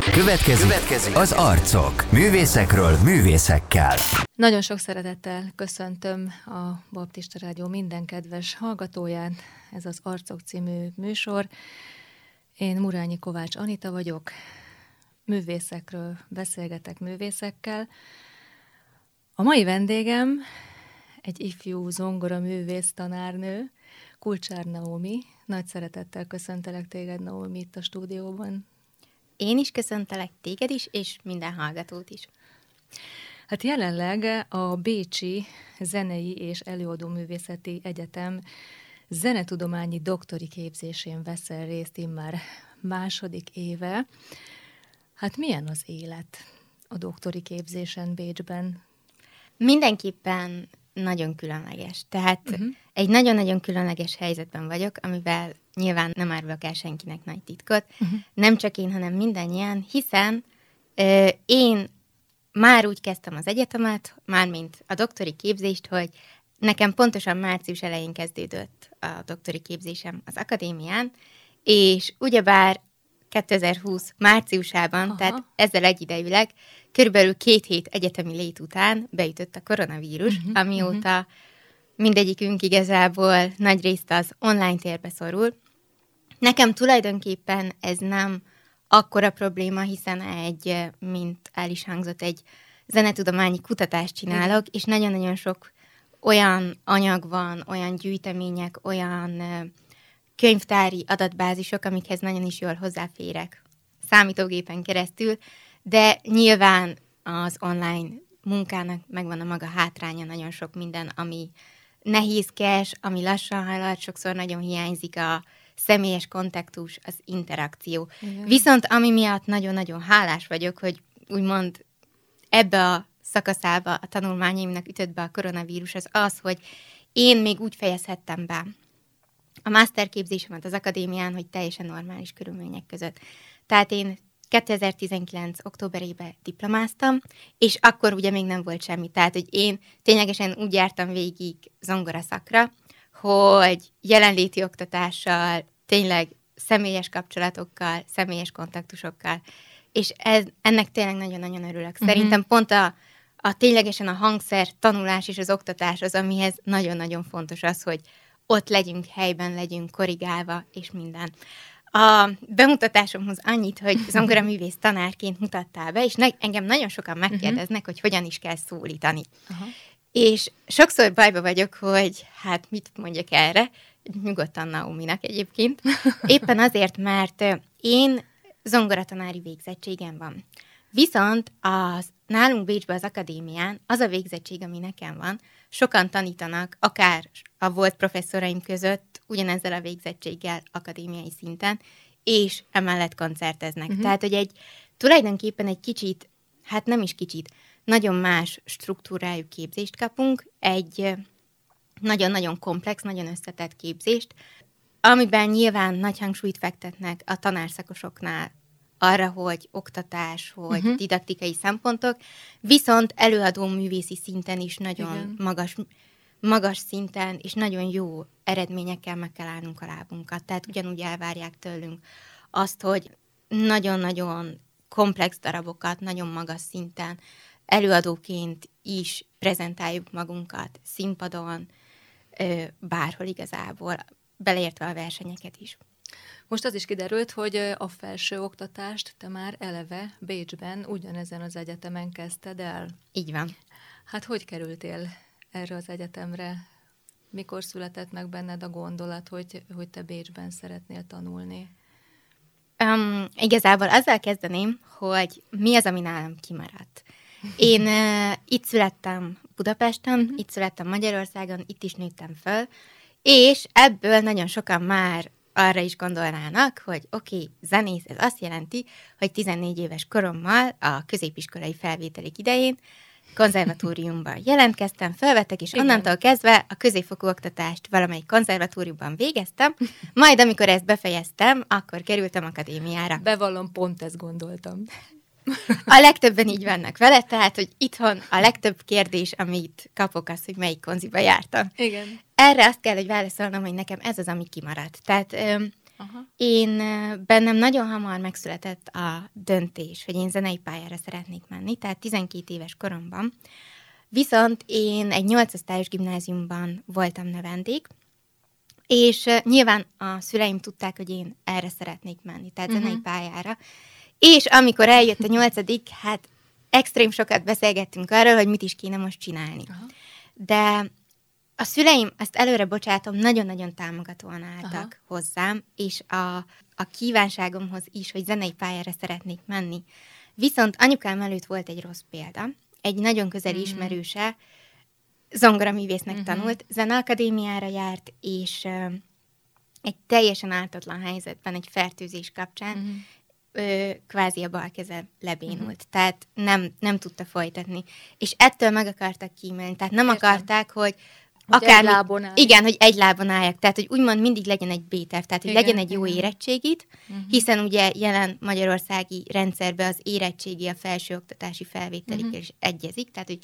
Következik, Következik az arcok. Művészekről művészekkel. Nagyon sok szeretettel köszöntöm a Baptista Rádió minden kedves hallgatóját. Ez az Arcok című műsor. Én Murányi Kovács Anita vagyok. Művészekről beszélgetek művészekkel. A mai vendégem egy ifjú zongora művész tanárnő, Kulcsár Naomi. Nagy szeretettel köszöntelek téged, Naomi, itt a stúdióban. Én is köszöntelek téged is, és minden hallgatót is. Hát jelenleg a Bécsi Zenei és Előadó Művészeti Egyetem zenetudományi doktori képzésén veszel részt immár második éve. Hát milyen az élet a doktori képzésen Bécsben? Mindenképpen nagyon különleges. Tehát uh-huh. egy nagyon-nagyon különleges helyzetben vagyok, amivel nyilván nem árulok el senkinek nagy titkot, uh-huh. nem csak én, hanem mindannyian, hiszen ö, én már úgy kezdtem az egyetemet, mármint a doktori képzést, hogy nekem pontosan március elején kezdődött a doktori képzésem az akadémián, és ugyebár 2020 márciusában, Aha. tehát ezzel egyidejűleg, körülbelül két hét egyetemi lét után beütött a koronavírus, uh-huh, amióta uh-huh. mindegyikünk igazából nagy részt az online térbe szorul. Nekem tulajdonképpen ez nem akkora probléma, hiszen egy, mint el is hangzott, egy zenetudományi kutatást csinálok, és nagyon-nagyon sok olyan anyag van, olyan gyűjtemények, olyan könyvtári adatbázisok, amikhez nagyon is jól hozzáférek számítógépen keresztül, de nyilván az online munkának megvan a maga hátránya, nagyon sok minden, ami nehézkes, ami lassan halad, sokszor nagyon hiányzik a személyes kontaktus, az interakció. Igen. Viszont ami miatt nagyon-nagyon hálás vagyok, hogy úgymond ebbe a szakaszába a tanulmányaimnak ütött be a koronavírus, az az, hogy én még úgy fejezhettem be a masterképzésemet az akadémián, hogy teljesen normális körülmények között. Tehát én 2019. októberében diplomáztam, és akkor ugye még nem volt semmi. Tehát, hogy én ténylegesen úgy jártam végig zongora szakra, hogy jelenléti oktatással, tényleg személyes kapcsolatokkal, személyes kontaktusokkal, és ez, ennek tényleg nagyon-nagyon örülök. Uh-huh. Szerintem pont a, a ténylegesen a hangszer tanulás és az oktatás az, amihez nagyon-nagyon fontos az, hogy ott legyünk, helyben legyünk, korrigálva, és minden. A bemutatásomhoz annyit, hogy zongora művész tanárként mutattál be, és ne, engem nagyon sokan megkérdeznek, uh-huh. hogy hogyan is kell szólítani. Uh-huh. És sokszor bajba vagyok, hogy hát mit mondjak erre, nyugodtan Nauminak egyébként. Éppen azért, mert én zongoratanári végzettségem van. Viszont az nálunk Bécsben az akadémián az a végzettség, ami nekem van, sokan tanítanak, akár a volt professzoraim között, ugyanezzel a végzettséggel akadémiai szinten, és emellett koncerteznek. Uh-huh. Tehát, hogy egy tulajdonképpen egy kicsit, hát nem is kicsit, nagyon más struktúrájú képzést kapunk, egy nagyon-nagyon komplex, nagyon összetett képzést, amiben nyilván nagy hangsúlyt fektetnek a tanárszakosoknál arra, hogy oktatás, hogy uh-huh. didaktikai szempontok, viszont előadó művészi szinten is nagyon Igen. magas magas szinten és nagyon jó eredményekkel meg kell állnunk a lábunkat. Tehát ugyanúgy elvárják tőlünk azt, hogy nagyon-nagyon komplex darabokat, nagyon magas szinten előadóként is prezentáljuk magunkat színpadon, bárhol igazából, beleértve a versenyeket is. Most az is kiderült, hogy a felső oktatást te már eleve Bécsben, ugyanezen az egyetemen kezdted el. Így van. Hát hogy kerültél erre az egyetemre? Mikor született meg benned a gondolat, hogy, hogy te Bécsben szeretnél tanulni? Um, igazából azzal kezdeném, hogy mi az, ami nálam kimaradt. Én uh, itt születtem Budapesten, uh-huh. itt születtem Magyarországon, itt is nőttem föl, és ebből nagyon sokan már arra is gondolnának, hogy oké, okay, zenész, ez azt jelenti, hogy 14 éves korommal a középiskolai felvételik idején konzervatóriumban jelentkeztem, felvettek, és Igen. onnantól kezdve a középfokú oktatást valamelyik konzervatóriumban végeztem, majd amikor ezt befejeztem, akkor kerültem akadémiára. Bevallom, pont ezt gondoltam. A legtöbben így vannak vele, tehát, hogy itthon a legtöbb kérdés, amit kapok, az, hogy melyik konziba jártam. Igen. Erre azt kell, hogy válaszolnom, hogy nekem ez az, ami kimaradt. Tehát öm, Aha. Én bennem nagyon hamar megszületett a döntés, hogy én zenei pályára szeretnék menni, tehát 12 éves koromban. Viszont én egy 8 osztályos gimnáziumban voltam növendék, és nyilván a szüleim tudták, hogy én erre szeretnék menni, tehát uh-huh. zenei pályára. És amikor eljött a nyolcadik, hát extrém sokat beszélgettünk arról, hogy mit is kéne most csinálni. Aha. De a szüleim, ezt előre bocsátom, nagyon-nagyon támogatóan álltak Aha. hozzám, és a, a kívánságomhoz is, hogy zenei pályára szeretnék menni. Viszont anyukám előtt volt egy rossz példa. Egy nagyon közeli mm-hmm. ismerőse zongoraművésznek mm-hmm. tanult, zeneakadémiára járt, és egy teljesen ártatlan helyzetben, egy fertőzés kapcsán mm-hmm ö, kvázi a bal keze lebénult, uh-huh. tehát nem, nem tudta folytatni. És ettől meg akartak kímélni, tehát nem Értem. akarták, hogy hogy akár, egy lábon állj. Igen, hogy egy lábon álljak. Tehát, hogy úgymond mindig legyen egy B-terv, tehát, hogy igen, legyen egy jó igen. érettségit, uh-huh. hiszen ugye jelen magyarországi rendszerben az érettségi a felsőoktatási felvételikkel uh-huh. is egyezik, tehát, hogy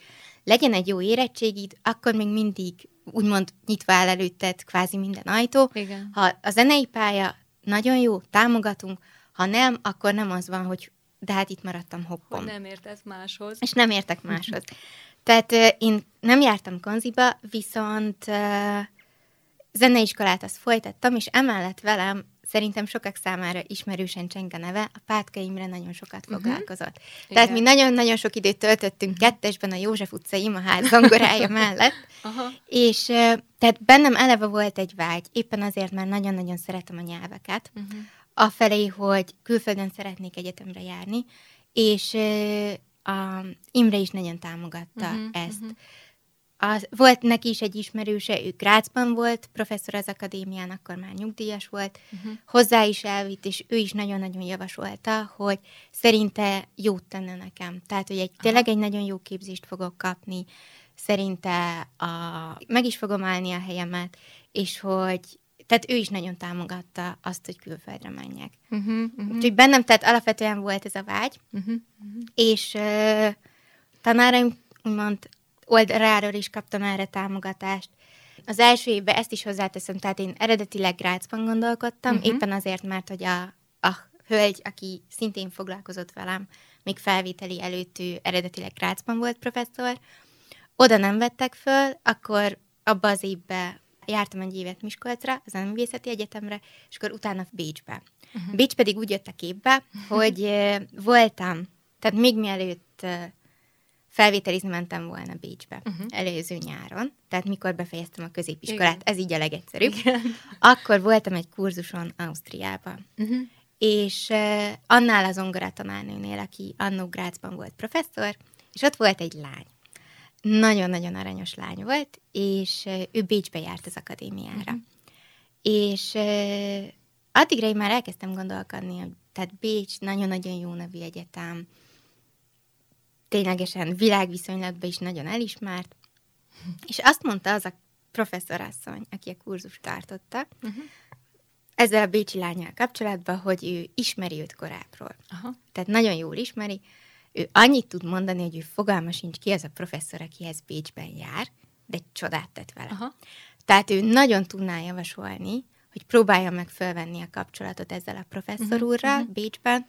legyen egy jó érettségit, akkor még mindig úgymond nyitva áll előtted kvázi minden ajtó. Igen. Ha a zenei pálya nagyon jó, támogatunk, ha nem, akkor nem az van, hogy de hát itt maradtam hoppom. Hogy nem értesz máshoz. És nem értek máshoz. Tehát én nem jártam konziba, viszont uh, zeneiskolát azt folytattam, és emellett velem szerintem sokak számára ismerősen cseng a neve, a Pátka Imre nagyon sokat uh-huh. foglalkozott. Tehát mi nagyon-nagyon sok időt töltöttünk uh-huh. kettesben a József utca imaház zongorája mellett, uh-huh. és tehát bennem eleve volt egy vágy, éppen azért, mert nagyon-nagyon szeretem a nyelveket, uh-huh afelé, hogy külföldön szeretnék egyetemre járni, és a Imre is nagyon támogatta uh-huh, ezt. Uh-huh. Az, volt neki is egy ismerőse, ő Grácsban volt, professzor az akadémián, akkor már nyugdíjas volt, uh-huh. hozzá is elvitt, és ő is nagyon-nagyon javasolta, hogy szerinte jót tenne nekem. Tehát, hogy egy, tényleg egy nagyon jó képzést fogok kapni, szerinte a, meg is fogom állni a helyemet, és hogy tehát ő is nagyon támogatta azt, hogy külföldre menjek. Uh-huh, uh-huh. Úgyhogy bennem tehát alapvetően volt ez a vágy, uh-huh, uh-huh. és uh, tanáraim úgymond oldaláról is kaptam erre támogatást. Az első évben ezt is hozzáteszem, tehát én eredetileg Grácsban gondolkodtam, uh-huh. éppen azért, mert hogy a, a hölgy, aki szintén foglalkozott velem, még felvételi előtt ő eredetileg Grácsban volt professzor, oda nem vettek föl, akkor abba az évben jártam egy évet Miskolcra, az Művészeti Egyetemre, és akkor utána Bécsbe. Uh-huh. Bécs pedig úgy jött a képbe, hogy uh, voltam, tehát még mielőtt felvételizni mentem volna Bécsbe uh-huh. előző nyáron, tehát mikor befejeztem a középiskolát, Igen. ez így a legegyszerűbb, Igen. akkor voltam egy kurzuson Ausztriában. Uh-huh. És uh, annál az tanárnőnél, aki annó Grácsban volt professzor, és ott volt egy lány. Nagyon-nagyon aranyos lány volt, és ő Bécsbe járt az akadémiára. Uh-huh. És addigra én már elkezdtem gondolkodni, hogy tehát Bécs nagyon-nagyon jó nevű egyetem, ténylegesen világviszonylatban is nagyon elismert, és azt mondta az a professzorasszony, aki a kurzus tartotta, uh-huh. ezzel a bécsi lányjal kapcsolatban, hogy ő ismeri őt korábbról. Aha. Tehát nagyon jól ismeri, ő annyit tud mondani, hogy ő fogalma sincs ki az a professzor, akihez Bécsben jár, de csodát tett vele. Aha. Tehát ő nagyon tudná javasolni, hogy próbálja meg fölvenni a kapcsolatot ezzel a professzor uh-huh, úrral uh-huh. Bécsben,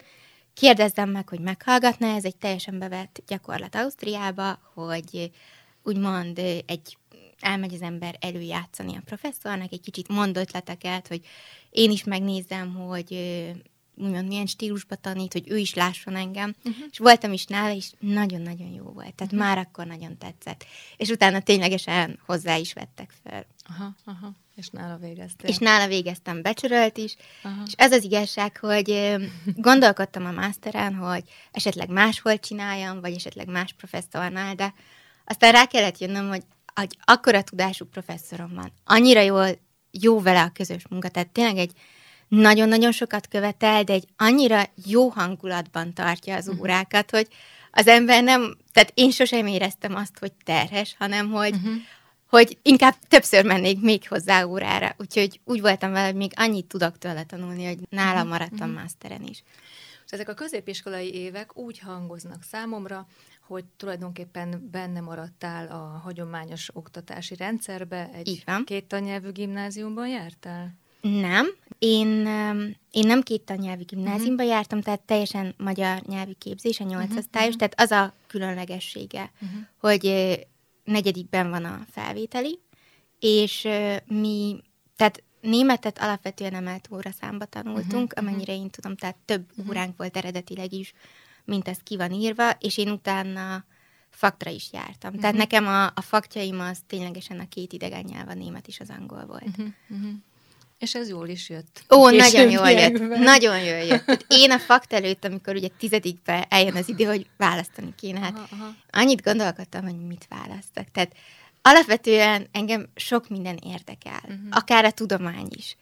kérdezzem meg, hogy meghallgatna, ez egy teljesen bevett gyakorlat Ausztriába, hogy úgymond egy elmegy az ember előjátszani a professzornak, egy kicsit mond ötleteket, hogy én is megnézem, hogy úgymond milyen stílusba tanít, hogy ő is lásson engem, uh-huh. és voltam is nála, és nagyon-nagyon jó volt. Tehát uh-huh. már akkor nagyon tetszett. És utána ténylegesen hozzá is vettek fel. Aha, aha. És nála végeztél. És nála végeztem becsörölt is, aha. és ez az igazság, hogy gondolkodtam a masteren, hogy esetleg máshol csináljam, vagy esetleg más professzornál, de aztán rá kellett jönnöm, hogy, hogy akkora tudású professzorom van, annyira jól, jó vele a közös munka, tehát tényleg egy nagyon-nagyon sokat követel, de egy annyira jó hangulatban tartja az uh-huh. órákat, hogy az ember nem, tehát én sosem éreztem azt, hogy terhes, hanem hogy, uh-huh. hogy inkább többször mennék még hozzá órára. Úgyhogy úgy voltam vele, hogy még annyit tudok tőle tanulni, hogy nálam uh-huh. maradtam uh-huh. masteren is. Ezek a középiskolai évek úgy hangoznak számomra, hogy tulajdonképpen benne maradtál a hagyományos oktatási rendszerbe, egy két tannyelvű gimnáziumban jártál? Nem. Én, én nem két tannyelvi gimnáziumba uh-huh. jártam, tehát teljesen magyar nyelvű képzés, a nyolcasztályos, uh-huh. tehát az a különlegessége, uh-huh. hogy negyedikben van a felvételi, és mi, tehát németet alapvetően emelt óra számba tanultunk, uh-huh. amennyire én tudom, tehát több uh-huh. óránk volt eredetileg is, mint ez ki van írva, és én utána faktra is jártam. Uh-huh. Tehát nekem a, a faktjaim az ténylegesen a két idegen nyelv, a német is az angol volt. Uh-huh. Uh-huh. És ez jól is jött. Ó, Később nagyon jól jött. Nagyon jól jött. Tehát én a fakt előtt, amikor ugye tizedikbe eljön az idő, hogy választani kéne, hát aha, aha. annyit gondolkodtam, hogy mit választok. Tehát alapvetően engem sok minden érdekel, uh-huh. akár a tudomány is.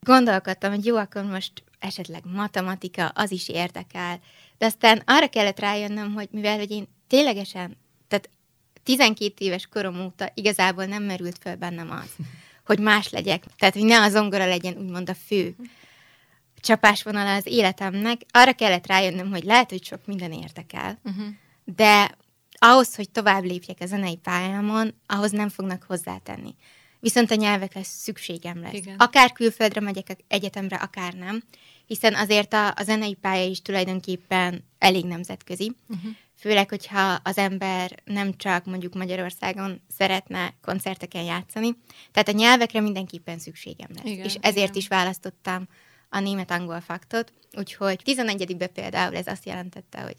Gondolkodtam, hogy jó, akkor most esetleg matematika, az is érdekel, de aztán arra kellett rájönnöm, hogy mivel hogy én ténylegesen, tehát 12 éves korom óta igazából nem merült fel bennem az, hogy más legyek. Tehát, hogy ne a zongora legyen úgymond a fő csapásvonala az életemnek. Arra kellett rájönnöm, hogy lehet, hogy sok minden érdekel, uh-huh. de ahhoz, hogy tovább lépjek a zenei pályámon, ahhoz nem fognak hozzátenni. Viszont a nyelvekre szükségem lesz. Igen. Akár külföldre megyek egyetemre, akár nem, hiszen azért a, a zenei pálya is tulajdonképpen elég nemzetközi. Uh-huh. Főleg, hogyha az ember nem csak mondjuk Magyarországon szeretne koncerteken játszani. Tehát a nyelvekre mindenképpen szükségem lesz. Igen, és ezért igen. is választottam a német-angol faktot. Úgyhogy 11 például ez azt jelentette, hogy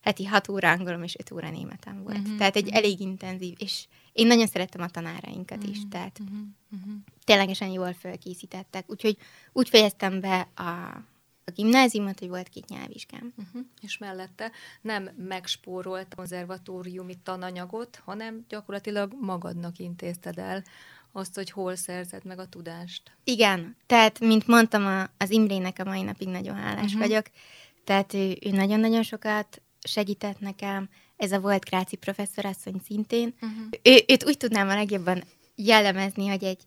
heti 6 óra angolom és 5 óra németem volt. Uh-huh, tehát egy uh-huh. elég intenzív, és én nagyon szerettem a tanárainkat uh-huh, is, tehát uh-huh, uh-huh. ténylegesen jól felkészítettek. Úgyhogy úgy fejeztem be a, a gimnáziumot, hogy volt két nyelvvizsgám. Uh-huh. És mellette nem megspórolt konzervatóriumi tananyagot, hanem gyakorlatilag magadnak intézted el azt, hogy hol szerzed meg a tudást. Igen, tehát, mint mondtam, a, az Imrének a mai napig nagyon hálás uh-huh. vagyok, tehát ő, ő nagyon-nagyon sokat segített nekem, ez a volt Kráci professzorasszony szintén. Uh-huh. Ő, őt úgy tudnám a legjobban jellemezni, hogy egy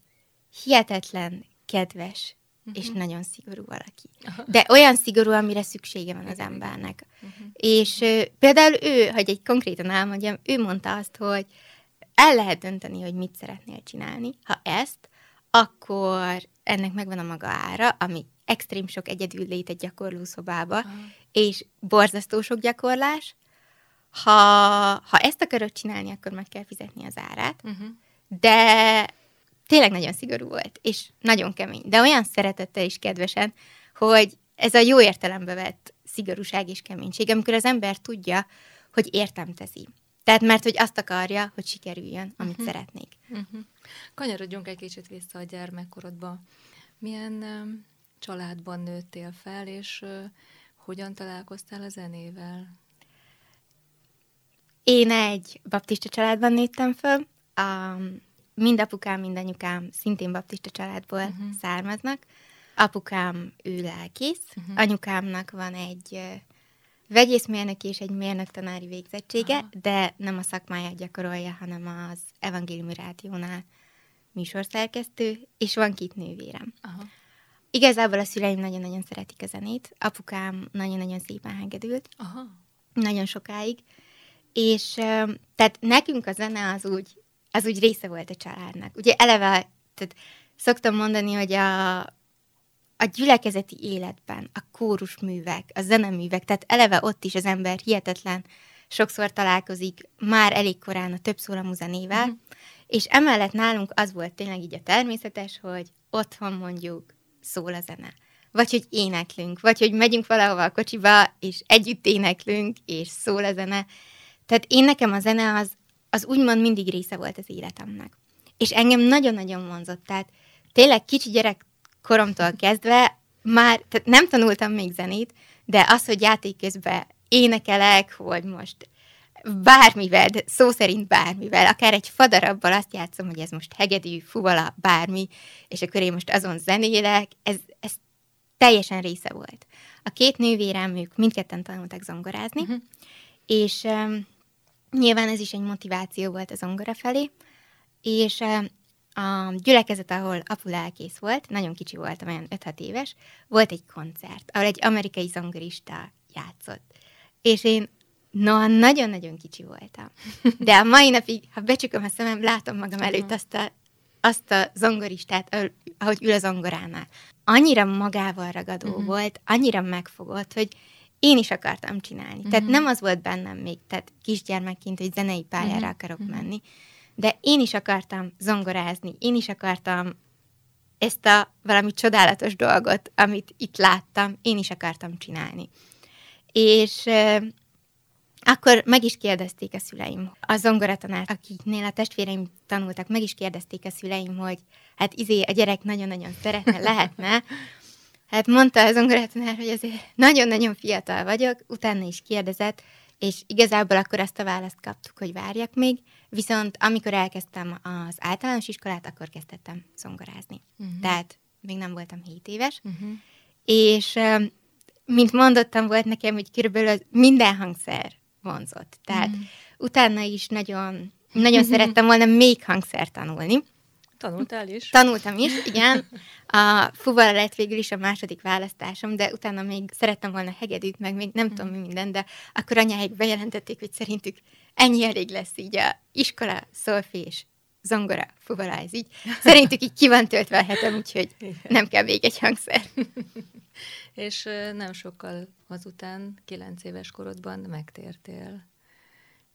hihetetlen, kedves uh-huh. és nagyon szigorú valaki. De olyan szigorú, amire szüksége van az embernek. Uh-huh. És uh, például ő, hogy egy konkrétan elmondjam, ő mondta azt, hogy el lehet dönteni, hogy mit szeretnél csinálni. Ha ezt, akkor ennek megvan a maga ára, ami extrém sok egyedül lét egy gyakorlószobába, uh-huh. és borzasztó sok gyakorlás. Ha, ha ezt akarod csinálni, akkor meg kell fizetni az árát, uh-huh. de tényleg nagyon szigorú volt, és nagyon kemény, de olyan szeretettel és kedvesen, hogy ez a jó értelembe vett szigorúság és keménység, amikor az ember tudja, hogy értem teszi. Tehát mert, hogy azt akarja, hogy sikerüljön, amit uh-huh. szeretnék. Uh-huh. Kanyarodjunk egy kicsit vissza a gyermekkorodba. Milyen uh, családban nőttél fel, és uh, hogyan találkoztál a zenével? Én egy baptista családban nőttem föl. Um, mind apukám, mind anyukám szintén baptista családból uh-huh. származnak. Apukám ő lelkész, uh-huh. anyukámnak van egy uh, vegyészmérnök és egy mérnök tanári végzettsége, Aha. de nem a szakmáját gyakorolja, hanem az evangéliumi rádiónál műsorszerkesztő, és van két nővérem. Aha. Igazából a szüleim nagyon-nagyon szeretik a zenét, apukám nagyon-nagyon szépen hegedült, Aha. nagyon sokáig, és tehát nekünk a zene az úgy, az úgy része volt a családnak. Ugye eleve, tehát szoktam mondani, hogy a, a gyülekezeti életben a kórusművek, a zeneművek, tehát eleve ott is az ember hihetetlen sokszor találkozik már elég korán a több szólamú zenével, uh-huh. és emellett nálunk az volt tényleg így a természetes, hogy otthon mondjuk szól a zene. Vagy hogy éneklünk, vagy hogy megyünk valahova a kocsiba, és együtt éneklünk, és szól a zene. Tehát én nekem a zene az, az úgymond mindig része volt az életemnek. És engem nagyon-nagyon vonzott. Tehát tényleg kicsi gyerek koromtól kezdve már, tehát nem tanultam még zenét, de az, hogy játék közben énekelek, hogy most bármivel, de szó szerint bármivel, akár egy fadarabbal azt játszom, hogy ez most hegedű, fuvala, bármi, és akkor én most azon zenélek, ez, ez teljesen része volt. A két nővérem, ők mindketten tanultak zongorázni, uh-huh. és um, nyilván ez is egy motiváció volt a zongora felé, és a gyülekezet, ahol apu lelkész volt, nagyon kicsi voltam, olyan 5-6 éves, volt egy koncert, ahol egy amerikai zongorista játszott. És én No, nagyon-nagyon kicsi voltam. De a mai napig, ha becsukom a szemem, látom magam előtt azt a azt a zongoristát, ahogy ül a zongoránál. Annyira magával ragadó uh-huh. volt, annyira megfogott, hogy én is akartam csinálni. Uh-huh. Tehát nem az volt bennem még, tehát kisgyermekként, hogy zenei pályára uh-huh. akarok uh-huh. menni, de én is akartam zongorázni, én is akartam ezt a valami csodálatos dolgot, amit itt láttam, én is akartam csinálni. És akkor meg is kérdezték a szüleim, a zongoratanár, akiknél a testvéreim tanultak, meg is kérdezték a szüleim, hogy hát izé, a gyerek nagyon-nagyon szeretne, lehetne. Hát mondta a zongoratanár, hogy azért nagyon-nagyon fiatal vagyok, utána is kérdezett, és igazából akkor azt a választ kaptuk, hogy várjak még, viszont amikor elkezdtem az általános iskolát, akkor kezdtem zongorázni. Uh-huh. Tehát még nem voltam 7 éves, uh-huh. és mint mondottam, volt nekem, hogy körülbelül minden hangszer vonzott. Tehát mm. utána is nagyon, nagyon szerettem volna még hangszer tanulni. Tanultál is? Tanultam is, igen. A fuvala lett végül is a második választásom, de utána még szerettem volna hegedűt, meg még nem mm. tudom mi minden, de akkor anyáik bejelentették, hogy szerintük ennyi elég lesz így a iskola, szolfés, zongora, fuvala, ez így. Szerintük így ki van töltve a hetem, úgyhogy nem kell még egy hangszer. És nem sokkal azután, kilenc éves korodban megtértél.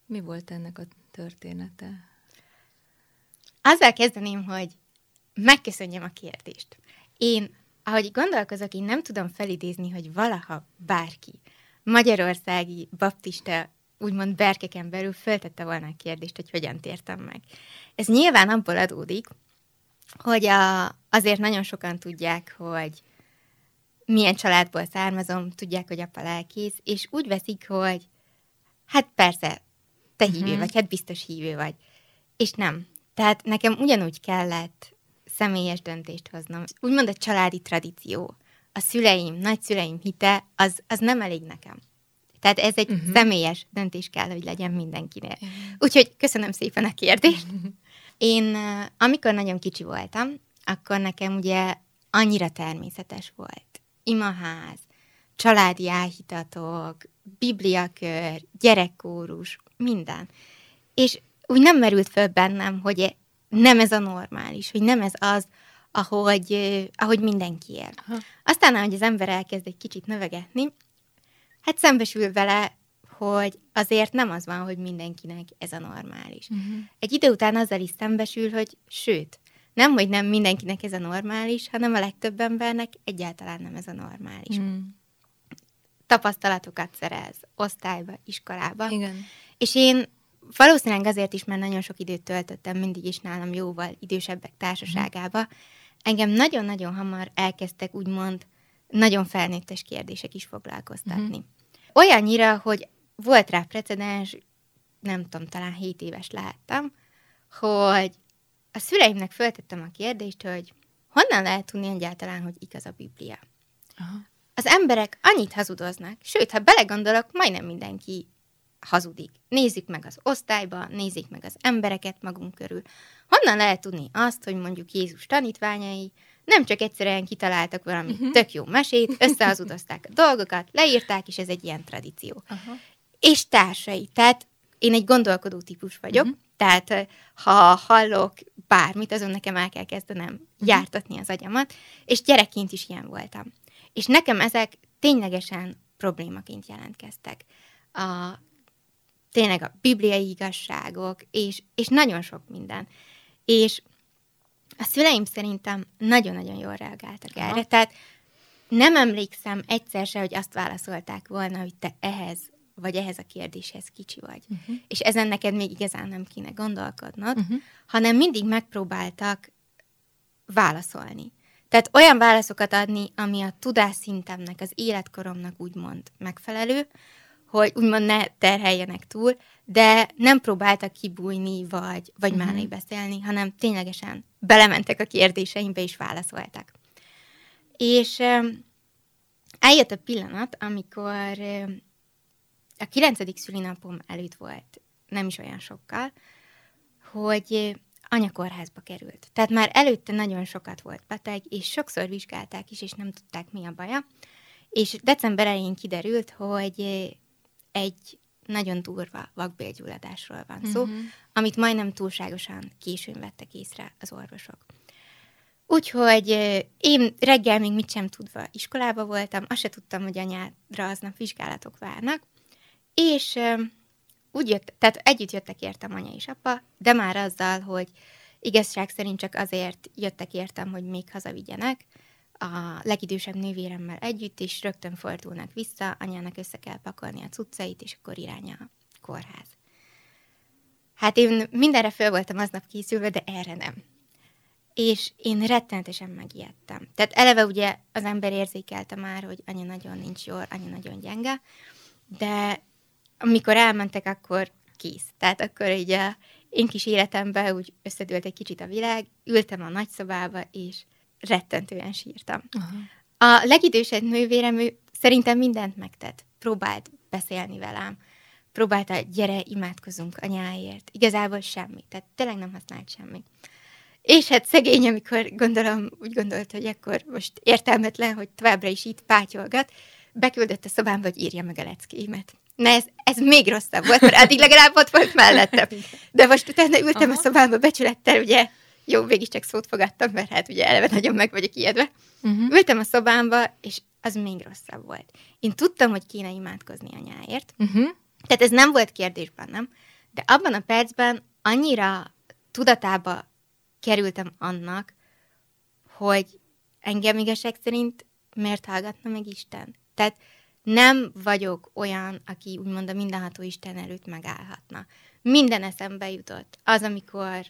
Mi volt ennek a története? Azzal kezdeném, hogy megköszönjem a kérdést. Én, ahogy gondolkozok, én nem tudom felidézni, hogy valaha bárki magyarországi baptista úgymond berkeken belül föltette volna a kérdést, hogy hogyan tértem meg. Ez nyilván abból adódik, hogy a, azért nagyon sokan tudják, hogy milyen családból származom, tudják, hogy apa lelkész, és úgy veszik, hogy hát persze, te hívő uh-huh. vagy, hát biztos hívő vagy. És nem. Tehát nekem ugyanúgy kellett személyes döntést hoznom. Úgymond a családi tradíció, a szüleim, nagyszüleim hite, az, az nem elég nekem. Tehát ez egy uh-huh. személyes döntés kell, hogy legyen mindenkinél. Uh-huh. Úgyhogy köszönöm szépen a kérdést. Uh-huh. Én, amikor nagyon kicsi voltam, akkor nekem ugye annyira természetes volt. Imaház, családi áhítatok, bibliakör, gyerekkórus, minden. És úgy nem merült föl bennem, hogy nem ez a normális, hogy nem ez az, ahogy, ahogy mindenki él. Aha. Aztán, ahogy az ember elkezd egy kicsit növegetni, hát szembesül vele, hogy azért nem az van, hogy mindenkinek ez a normális. Uh-huh. Egy idő után azzal is szembesül, hogy sőt, nem, hogy nem mindenkinek ez a normális, hanem a legtöbb embernek egyáltalán nem ez a normális. Uh-huh. Tapasztalatokat szerez osztályba, iskolába. Igen. És én valószínűleg azért is, mert nagyon sok időt töltöttem mindig is nálam jóval idősebbek társaságába, engem nagyon-nagyon hamar elkezdtek úgymond nagyon felnőttes kérdések is foglalkoztatni. Uh-huh. Olyannyira, hogy volt rá precedens, nem tudom, talán 7 éves lehettem, hogy a szüleimnek föltettem a kérdést, hogy honnan lehet tudni egyáltalán, hogy igaz a Biblia. Aha. Az emberek annyit hazudoznak, sőt, ha belegondolok, majdnem mindenki hazudik. Nézzük meg az osztályba, nézzük meg az embereket magunk körül. Honnan lehet tudni azt, hogy mondjuk Jézus tanítványai nem csak egyszerűen kitaláltak valami uh-huh. tök jó mesét, összehazudozták a dolgokat, leírták, és ez egy ilyen tradíció. Uh-huh. És társai, tehát én egy gondolkodó típus vagyok, uh-huh. tehát ha hallok bármit, azon nekem el kell kezdenem uh-huh. jártatni az agyamat, és gyerekként is ilyen voltam. És nekem ezek ténylegesen problémaként jelentkeztek. A, tényleg a bibliai igazságok, és, és nagyon sok minden. És a szüleim szerintem nagyon-nagyon jól reagáltak Aha. erre, tehát nem emlékszem egyszer se, hogy azt válaszolták volna, hogy te ehhez vagy ehhez a kérdéshez kicsi vagy. Uh-huh. És ezen neked még igazán nem kéne gondolkodnod, uh-huh. hanem mindig megpróbáltak válaszolni. Tehát olyan válaszokat adni, ami a tudásszintemnek, az életkoromnak úgymond megfelelő, hogy úgymond ne terheljenek túl, de nem próbáltak kibújni, vagy, vagy uh-huh. mellé beszélni, hanem ténylegesen belementek a kérdéseimbe, és válaszoltak. És eljött a pillanat, amikor a kilencedik szülinapom előtt volt, nem is olyan sokkal, hogy anya kórházba került. Tehát már előtte nagyon sokat volt beteg, és sokszor vizsgálták is, és nem tudták, mi a baja. És december elején kiderült, hogy egy nagyon durva vakbélgyulladásról van szó, uh-huh. amit majdnem túlságosan későn vettek észre az orvosok. Úgyhogy én reggel még mit sem tudva iskolába voltam, azt se tudtam, hogy anyádra aznap vizsgálatok várnak, és úgy jött, tehát együtt jöttek értem anya és apa, de már azzal, hogy igazság szerint csak azért jöttek értem, hogy még hazavigyenek, a legidősebb nővéremmel együtt, és rögtön fordulnak vissza, anyának össze kell pakolni a cuccait, és akkor irány a kórház. Hát én mindenre föl voltam aznap készülve, de erre nem. És én rettenetesen megijedtem. Tehát eleve ugye az ember érzékelte már, hogy anya nagyon nincs jól, anya nagyon gyenge, de amikor elmentek, akkor kész. Tehát akkor így a én kis életemben úgy összedőlt egy kicsit a világ, ültem a nagyszobába, és rettentően sírtam. Uh-huh. A legidősebb nővérem, ő szerintem mindent megtett. Próbált beszélni velem, próbálta, gyere, imádkozunk anyáért. Igazából semmi, tehát tényleg nem használt semmi. És hát szegény, amikor gondolom, úgy gondolt, hogy akkor most értelmetlen, hogy továbbra is itt pátyolgat, beküldött a szobámba, hogy írja meg a leckémet. Na ez, ez még rosszabb volt, mert addig legalább ott volt mellettem. De most utána ültem Aha. a szobámba becsülettel, ugye jó, végig csak szót fogadtam, mert hát ugye eleve nagyon meg vagyok ijedve. Uh-huh. Ültem a szobámba, és az még rosszabb volt. Én tudtam, hogy kéne imádkozni anyáért, uh-huh. tehát ez nem volt kérdés bennem, de abban a percben annyira tudatába kerültem annak, hogy engem igazság szerint miért hallgatna meg Isten. Tehát nem vagyok olyan, aki úgymond a mindenható Isten előtt megállhatna. Minden eszembe jutott. Az, amikor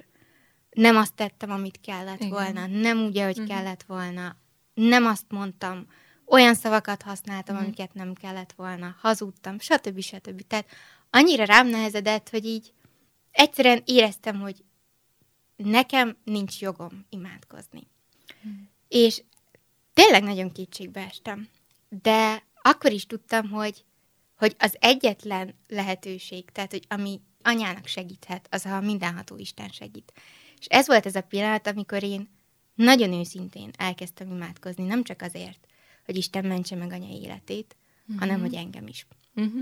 nem azt tettem, amit kellett Igen. volna, nem úgy, ahogy uh-huh. kellett volna, nem azt mondtam, olyan szavakat használtam, uh-huh. amiket nem kellett volna, hazudtam, stb. stb. Tehát annyira rám nehezedett, hogy így egyszerűen éreztem, hogy nekem nincs jogom imádkozni. Uh-huh. És tényleg nagyon kétségbe estem. De akkor is tudtam, hogy, hogy az egyetlen lehetőség, tehát hogy ami anyának segíthet, az a mindenható Isten segít. És ez volt ez a pillanat, amikor én nagyon őszintén elkezdtem imádkozni, nem csak azért, hogy Isten mentse meg anya életét, uh-huh. hanem hogy engem is. Uh-huh.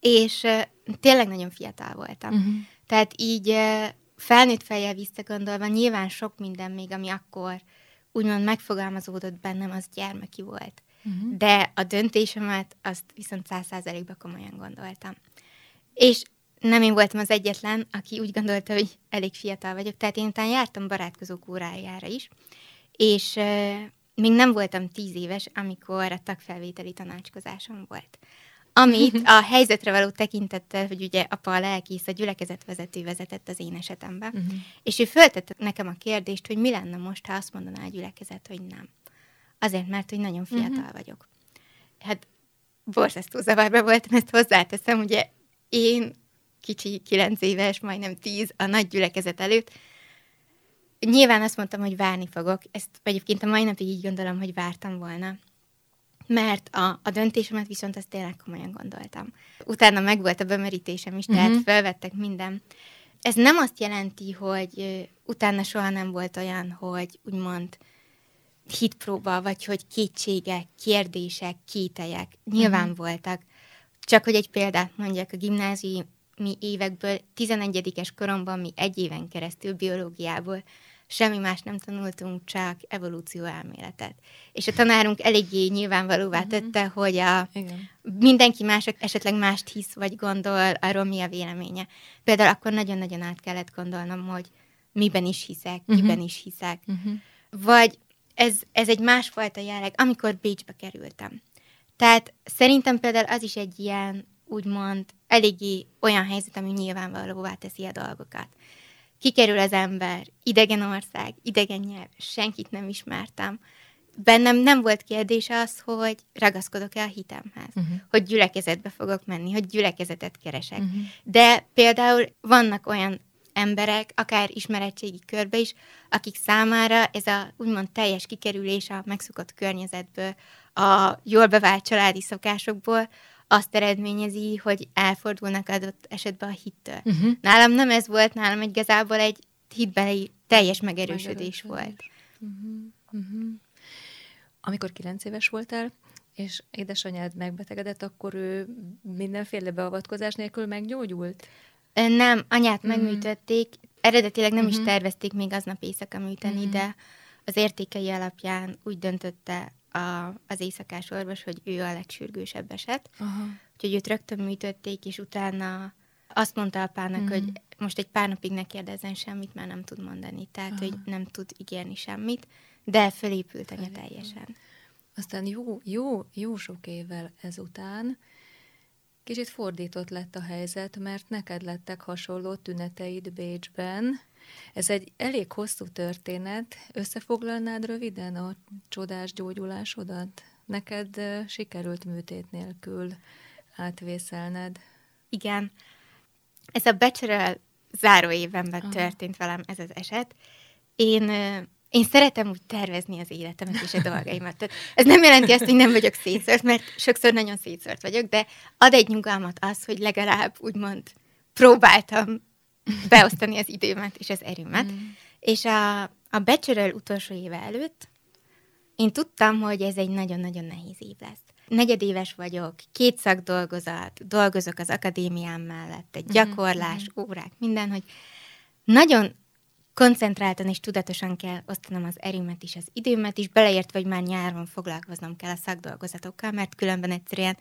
És uh, tényleg nagyon fiatal voltam. Uh-huh. Tehát így uh, felnőtt fejjel visszagondolva, nyilván sok minden még, ami akkor úgymond megfogalmazódott bennem, az gyermeki volt. Uh-huh. De a döntésemet azt viszont száz százalékban komolyan gondoltam. És nem én voltam az egyetlen, aki úgy gondolta, hogy elég fiatal vagyok, tehát én utána jártam barátkozók órájára is, és uh, még nem voltam tíz éves, amikor a tagfelvételi tanácskozásom volt. Amit a helyzetre való tekintettel, hogy ugye apa a lelkész, a gyülekezetvezető vezetett az én esetemben, uh-huh. és ő föltette nekem a kérdést, hogy mi lenne most, ha azt mondaná a gyülekezet, hogy nem. Azért, mert hogy nagyon fiatal uh-huh. vagyok. Hát borzasztó zavarba voltam, ezt hozzáteszem, ugye én kicsi, kilenc éves, majdnem tíz, a nagy gyülekezet előtt. Nyilván azt mondtam, hogy várni fogok. Ezt egyébként a mai napig így gondolom, hogy vártam volna. Mert a, a döntésemet viszont azt tényleg komolyan gondoltam. Utána megvolt a bemerítésem is, tehát uh-huh. felvettek minden. Ez nem azt jelenti, hogy utána soha nem volt olyan, hogy úgymond hitpróba, vagy hogy kétségek, kérdések, kételyek. Nyilván uh-huh. voltak. Csak hogy egy példát mondjak, a gimnázium mi évekből, 11-es koromban mi egy éven keresztül biológiából semmi más nem tanultunk, csak evolúció elméletet. És a tanárunk eléggé nyilvánvalóvá uh-huh. tette, hogy a, Igen. mindenki más esetleg mást hisz vagy gondol, arról mi a véleménye. Például akkor nagyon-nagyon át kellett gondolnom, hogy miben is hiszek, uh-huh. kiben is hiszek. Uh-huh. Vagy ez, ez egy másfajta jelleg, amikor Bécsbe kerültem. Tehát szerintem például az is egy ilyen úgymond eléggé olyan helyzet, ami nyilvánvalóvá teszi a dolgokat. Kikerül az ember, idegen ország, idegen nyelv, senkit nem ismertem. Bennem nem volt kérdés az, hogy ragaszkodok-e a hitemhez, uh-huh. hogy gyülekezetbe fogok menni, hogy gyülekezetet keresek. Uh-huh. De például vannak olyan emberek, akár ismeretségi körbe is, akik számára ez a úgymond teljes kikerülés a megszokott környezetből, a jól bevált családi szokásokból, azt eredményezi, hogy elfordulnak adott esetben a hittől. Uh-huh. Nálam nem ez volt, nálam igazából egy hitbeli teljes megerősödés, megerősödés. volt. Uh-huh. Uh-huh. Amikor kilenc éves voltál, És édesanyád megbetegedett, akkor ő mindenféle beavatkozás nélkül meggyógyult? Nem, anyát mm. megműtötték. Eredetileg nem mm-hmm. is tervezték még aznap éjszaka műteni, mm-hmm. de az értékei alapján úgy döntötte a, az éjszakás orvos, hogy ő a legsürgősebb eset. Aha. Úgyhogy őt rögtön műtötték, és utána azt mondta apának, mm. hogy most egy pár napig ne kérdezzen semmit, mert nem tud mondani. Tehát, Aha. hogy nem tud ígérni semmit, de fölépült anya teljesen. Aztán jó, jó, jó sok évvel ezután kicsit fordított lett a helyzet, mert neked lettek hasonló tüneteid Bécsben. Ez egy elég hosszú történet. Összefoglalnád röviden a csodás gyógyulásodat? Neked sikerült műtét nélkül átvészelned. Igen. Ez a bachelor záró évemben Aha. történt velem ez az eset. Én én szeretem úgy tervezni az életemet és a dolgaimat. Tehát ez nem jelenti azt, hogy nem vagyok szétszört, mert sokszor nagyon szétszört vagyok, de ad egy nyugalmat az, hogy legalább úgymond próbáltam beosztani az időmet és az erőmet. Mm. És a, a bachelor utolsó éve előtt én tudtam, hogy ez egy nagyon-nagyon nehéz év lesz. Negyedéves vagyok, két szakdolgozat, dolgozok az akadémiám mellett, egy mhm, gyakorlás, mm-hmm. órák, minden, hogy nagyon koncentráltan és tudatosan kell osztanom az erőmet is, az időmet is, beleértve, hogy már nyáron foglalkoznom kell a szakdolgozatokkal, mert különben egyszerűen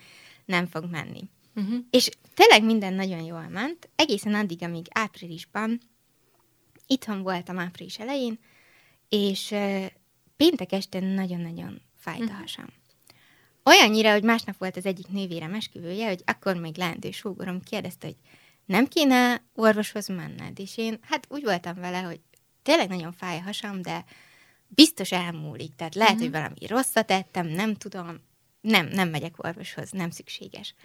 nem fog menni. Uh-huh. És tényleg minden nagyon jól ment, egészen addig, amíg áprilisban, itthon voltam április elején, és uh, péntek este nagyon-nagyon fájt uh-huh. a hasam. Olyannyira, hogy másnap volt az egyik nővérem esküvője, hogy akkor még leendő súgorom kérdezte, hogy nem kéne orvoshoz menned? És én hát úgy voltam vele, hogy tényleg nagyon fáj a hasam, de biztos elmúlik. Tehát lehet, mm-hmm. hogy valami rosszat tettem, nem tudom, nem, nem megyek orvoshoz, nem szükséges.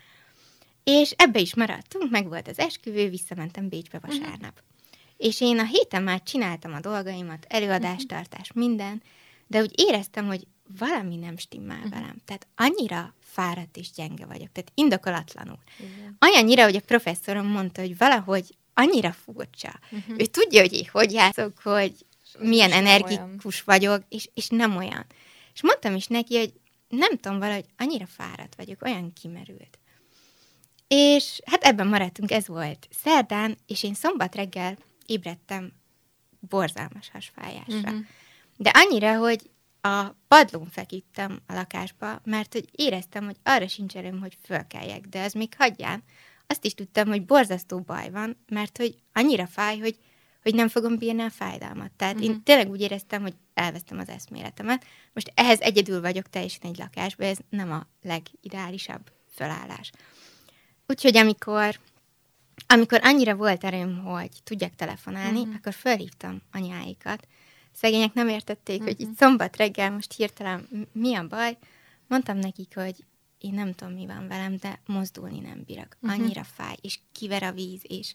És ebbe is maradtunk, meg volt az esküvő, visszamentem Bécsbe mhm. vasárnap. Mm-hmm. És én a héten már csináltam a dolgaimat, előadástartás, mm-hmm. minden, de úgy éreztem, hogy valami nem stimmel uh-huh. velem. Tehát annyira fáradt és gyenge vagyok, tehát indokolatlanul. Igen. Olyannyira, hogy a professzorom mondta, hogy valahogy annyira furcsa. Uh-huh. Ő tudja, hogy én hogy játszok, hogy milyen energikus vagyok, és, és nem olyan. És mondtam is neki, hogy nem tudom, valahogy annyira fáradt vagyok, olyan kimerült. És hát ebben maradtunk, ez volt szerdán, és én szombat reggel ébredtem borzalmas hasfájásra. Uh-huh. De annyira, hogy a padlón feküdtem a lakásba, mert hogy éreztem, hogy arra sincs erőm, hogy fölkeljek, de ez még hagyján. Azt is tudtam, hogy borzasztó baj van, mert hogy annyira fáj, hogy, hogy nem fogom bírni a fájdalmat. Tehát uh-huh. én mhm. tényleg úgy éreztem, hogy elvesztem az eszméletemet. Most ehhez egyedül vagyok teljesen egy lakásban, ez nem a legideálisabb felállás. Úgyhogy amikor amikor annyira volt erőm, hogy tudjak telefonálni, uh-huh. akkor fölhívtam anyáikat, Szegények nem értették, uh-huh. hogy itt mhm. szombat reggel most hirtelen mi a baj. Mondtam nekik, hogy én nem tudom, mi van velem, de mozdulni nem bírok. Uh-huh. Annyira fáj, és kiver a víz, és,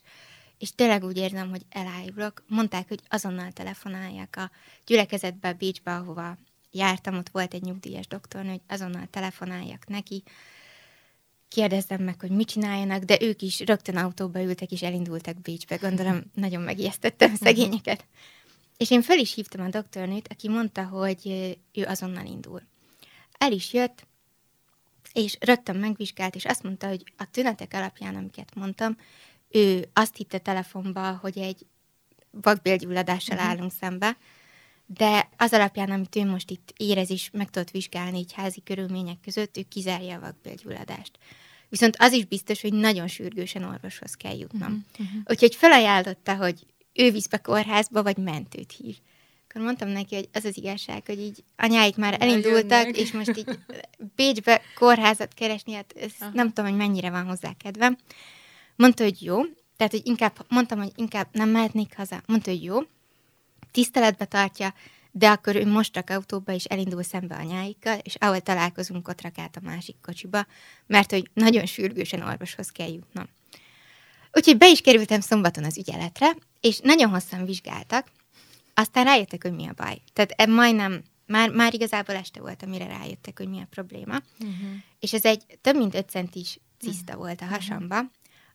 és tényleg úgy érzem, hogy elájulok. Mondták, hogy azonnal telefonálják a gyülekezetbe, a Bécsbe, ahova jártam, ott volt egy nyugdíjas doktornő, hogy azonnal telefonáljak neki, kérdezzem meg, hogy mit csináljanak, de ők is rögtön autóba ültek, és elindultak Bécsbe. Gondolom, nagyon megijesztettem szegényeket. És én fel is hívtam a doktornőt, aki mondta, hogy ő azonnal indul. El is jött, és rögtön megvizsgált, és azt mondta, hogy a tünetek alapján, amiket mondtam, ő azt hitte telefonba, hogy egy vakbélgyulladással uh-huh. állunk szembe, de az alapján, amit ő most itt érez is, meg tudott vizsgálni így házi körülmények között, ő kizárja a vakbélgyulladást. Viszont az is biztos, hogy nagyon sürgősen orvoshoz kell jutnom. Uh-huh. Úgyhogy felajánlotta, hogy ő visz be kórházba, vagy mentőt hív. Akkor mondtam neki, hogy az az igazság, hogy így anyáik már elindultak, és most így Bécsbe kórházat keresni, hát ez nem tudom, hogy mennyire van hozzá kedvem. Mondta, hogy jó, tehát, hogy inkább, mondtam, hogy inkább nem mehetnék haza. Mondta, hogy jó, tiszteletbe tartja, de akkor ő most rak autóba, és elindul szembe anyáikkal, és ahol találkozunk, ott rak át a másik kocsiba, mert hogy nagyon sürgősen orvoshoz kell jutnom. Úgyhogy be is kerültem szombaton az ügyeletre, és nagyon hosszan vizsgáltak, aztán rájöttek, hogy mi a baj. Tehát e majdnem, már, már igazából este volt, amire rájöttek, hogy mi a probléma. Uh-huh. És ez egy több mint 5 centis ciszta uh-huh. volt a hasamba,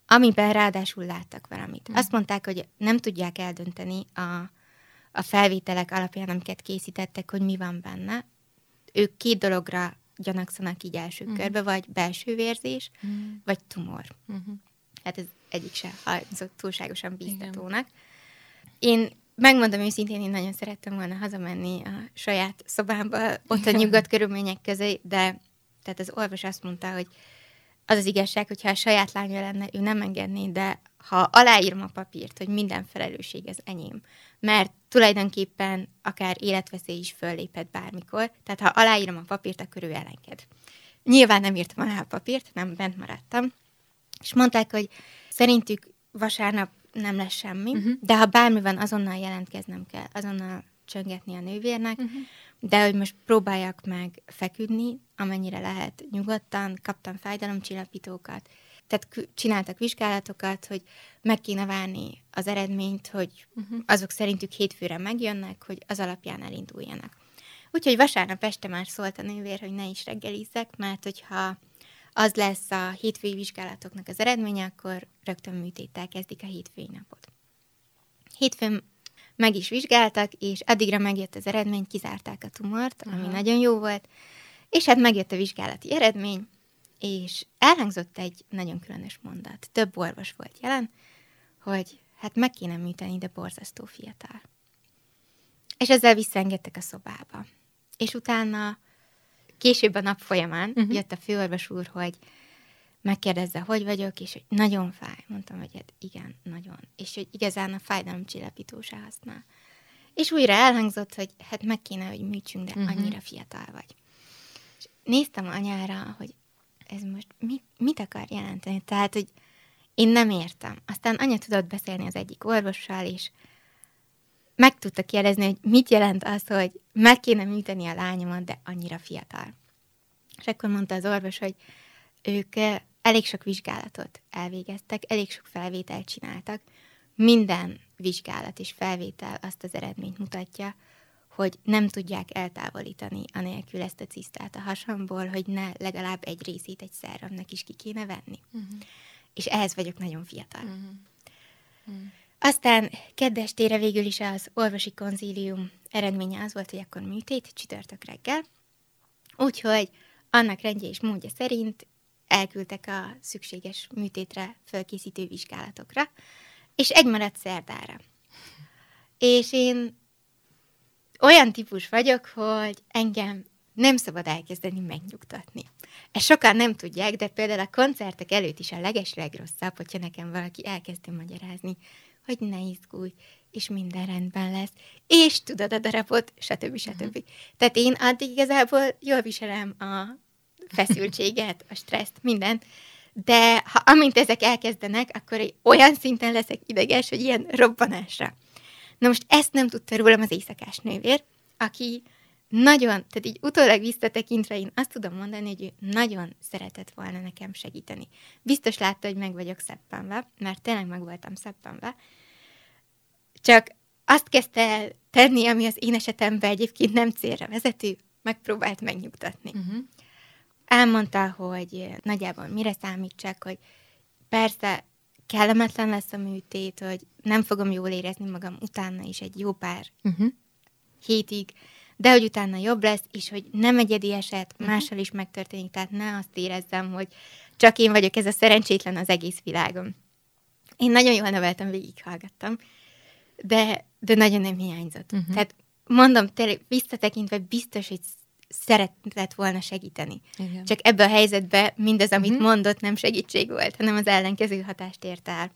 amiben ráadásul láttak valamit. Uh-huh. Azt mondták, hogy nem tudják eldönteni a, a felvételek alapján, amiket készítettek, hogy mi van benne. Ők két dologra gyanakszanak így első uh-huh. körbe, vagy belső vérzés, uh-huh. vagy tumor. Uh-huh. Hát ez egyik se hangzott túlságosan bíztatónak. Én megmondom őszintén, én nagyon szerettem volna hazamenni a saját szobámba, ott a nyugodt körülmények közé, de tehát az orvos azt mondta, hogy az az igazság, hogyha a saját lánya lenne, ő nem engedné, de ha aláírom a papírt, hogy minden felelősség az enyém, mert tulajdonképpen akár életveszély is fölléphet bármikor, tehát ha aláírom a papírt, akkor ő elenged. Nyilván nem írtam alá a papírt, nem bent maradtam, és mondták, hogy szerintük vasárnap nem lesz semmi, uh-huh. de ha bármi van, azonnal jelentkeznem kell, azonnal csöngetni a nővérnek, uh-huh. de hogy most próbáljak meg feküdni, amennyire lehet nyugodtan, kaptam fájdalomcsillapítókat, tehát csináltak vizsgálatokat, hogy meg kéne várni az eredményt, hogy uh-huh. azok szerintük hétfőre megjönnek, hogy az alapján elinduljanak. Úgyhogy vasárnap este már szólt a nővér, hogy ne is reggelizzek, mert hogyha az lesz a hétfői vizsgálatoknak az eredménye, akkor rögtön műtéttel kezdik a hétfői napot. Hétfőn meg is vizsgáltak, és addigra megjött az eredmény, kizárták a tumort, Aha. ami nagyon jó volt, és hát megjött a vizsgálati eredmény, és elhangzott egy nagyon különös mondat. Több orvos volt jelen, hogy hát meg kéne műteni, de borzasztó fiatal. És ezzel visszaengedtek a szobába. És utána később a nap folyamán uh-huh. jött a főorvos úr, hogy megkérdezze, hogy vagyok, és hogy nagyon fáj. Mondtam, hogy hát igen, nagyon. És hogy igazán a fájdalomcsillapító se használ. És újra elhangzott, hogy hát meg kéne, hogy műtsünk, de uh-huh. annyira fiatal vagy. És néztem anyára, hogy ez most mit, mit akar jelenteni? Tehát, hogy én nem értem. Aztán anya tudott beszélni az egyik orvossal, és meg tudta kérdezni, hogy mit jelent az, hogy meg kéne műteni a lányomat, de annyira fiatal. És akkor mondta az orvos, hogy ők eh, elég sok vizsgálatot elvégeztek, elég sok felvételt csináltak. Minden vizsgálat és felvétel azt az eredményt mutatja, hogy nem tudják eltávolítani anélkül ezt a cisztát a hasamból, hogy ne legalább egy részét egy szerramnak is ki kéne venni. Uh-huh. És ehhez vagyok nagyon fiatal. Uh-huh. Uh-huh. Aztán keddestére végül is az orvosi konzílium eredménye az volt, hogy akkor műtét csütörtök reggel. Úgyhogy annak rendje és módja szerint elküldtek a szükséges műtétre fölkészítő vizsgálatokra, és egy maradt szerdára. És én olyan típus vagyok, hogy engem nem szabad elkezdeni megnyugtatni. Ezt sokan nem tudják, de például a koncertek előtt is a leges legrosszabb, hogyha nekem valaki elkezdi magyarázni, hogy ne izgulj, és minden rendben lesz, és tudod a darabot, stb. stb. Uh-huh. Tehát én addig igazából jól viselem a feszültséget, a stresszt, mindent, de ha amint ezek elkezdenek, akkor olyan szinten leszek ideges, hogy ilyen robbanásra. Na most ezt nem tudta rólam az éjszakás nővér, aki nagyon, tehát így utólag visszatekintve én azt tudom mondani, hogy ő nagyon szeretett volna nekem segíteni. Biztos látta, hogy meg vagyok szeppenve, mert tényleg meg voltam szeppenve, csak azt kezdte el tenni, ami az én esetemben egyébként nem célra vezető, megpróbált megnyugtatni. Uh-huh. Elmondta, hogy nagyjából mire számítsak, hogy persze kellemetlen lesz a műtét, hogy nem fogom jól érezni magam utána is egy jó pár uh-huh. hétig, de hogy utána jobb lesz, és hogy nem egyedi eset, uh-huh. mással is megtörténik, tehát ne azt érezzem, hogy csak én vagyok ez a szerencsétlen az egész világon. Én nagyon jól neveltem, végighallgattam, de, de nagyon nem hiányzott. Uh-huh. Tehát mondom, tényleg visszatekintve biztos, hogy szeretett volna segíteni. Igen. Csak ebbe a helyzetbe mindaz, amit uh-huh. mondott, nem segítség volt, hanem az ellenkező hatást ért el.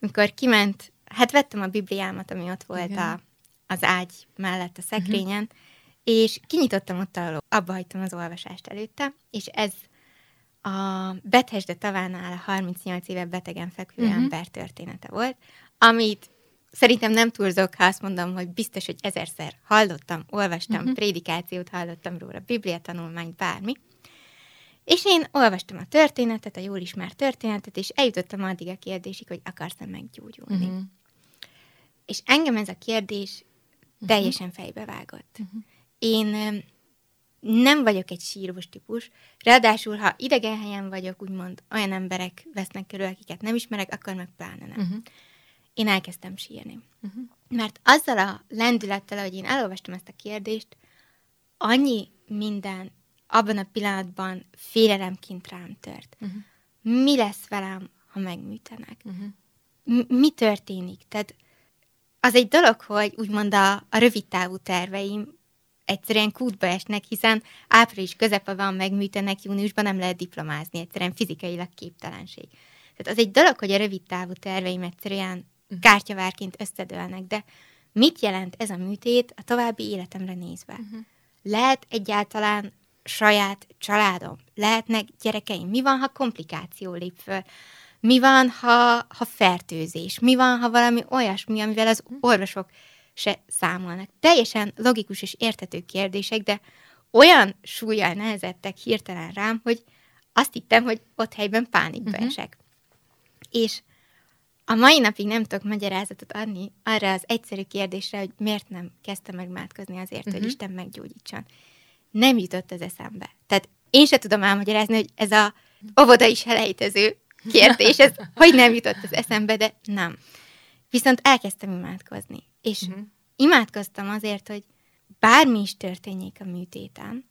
Amikor kiment, hát vettem a Bibliámat, ami ott volt a, az ágy mellett a szekrényen, uh-huh. és kinyitottam ott, ahol abba hagytam az olvasást előtte, és ez a Bethesda tavánál a 38 éve betegen fekvő uh-huh. ember története volt, amit szerintem nem túlzok, ha azt mondom, hogy biztos, hogy ezerszer hallottam, olvastam, uh-huh. prédikációt hallottam róla, biblia tanulmányt, bármi. És én olvastam a történetet, a jól ismert történetet, és eljutottam addig a kérdésig, hogy akarsz-e meggyógyulni. Uh-huh. És engem ez a kérdés uh-huh. teljesen fejbe vágott. Uh-huh. Én nem vagyok egy sírós típus, ráadásul, ha idegen helyen vagyok, úgymond olyan emberek vesznek körül, akiket nem ismerek, akkor meg pláne nem. Uh-huh én elkezdtem sírni. Uh-huh. Mert azzal a lendülettel, hogy én elolvastam ezt a kérdést, annyi minden abban a pillanatban félelemként rám tört. Uh-huh. Mi lesz velem, ha megműtenek? Uh-huh. M- mi történik? Tehát az egy dolog, hogy úgymond a, a rövid távú terveim egyszerűen kútba esnek, hiszen április közepe van, megműtenek, júniusban nem lehet diplomázni, egyszerűen fizikailag képtelenség. Tehát az egy dolog, hogy a rövid távú terveim egyszerűen. Kártyavárként összedőlnek, de mit jelent ez a műtét a további életemre nézve? Uh-huh. Lehet egyáltalán saját családom? Lehetnek gyerekeim? Mi van, ha komplikáció lép föl? Mi van, ha, ha fertőzés? Mi van, ha valami olyasmi, amivel az orvosok se számolnak? Teljesen logikus és értető kérdések, de olyan súlyjal nehezettek hirtelen rám, hogy azt hittem, hogy ott helyben pánikba uh-huh. esek. És a mai napig nem tudok magyarázatot adni arra az egyszerű kérdésre, hogy miért nem kezdtem megmátkozni azért, uh-huh. hogy mhm. Isten meggyógyítson. Nem jutott az eszembe. Tehát én se tudom elmagyarázni, hogy ez a óvoda is elejtező kérdés, ez hogy nem jutott az eszembe, de nem. Viszont elkezdtem imádkozni. És uh-huh. imádkoztam azért, hogy bármi is történjék a műtéten,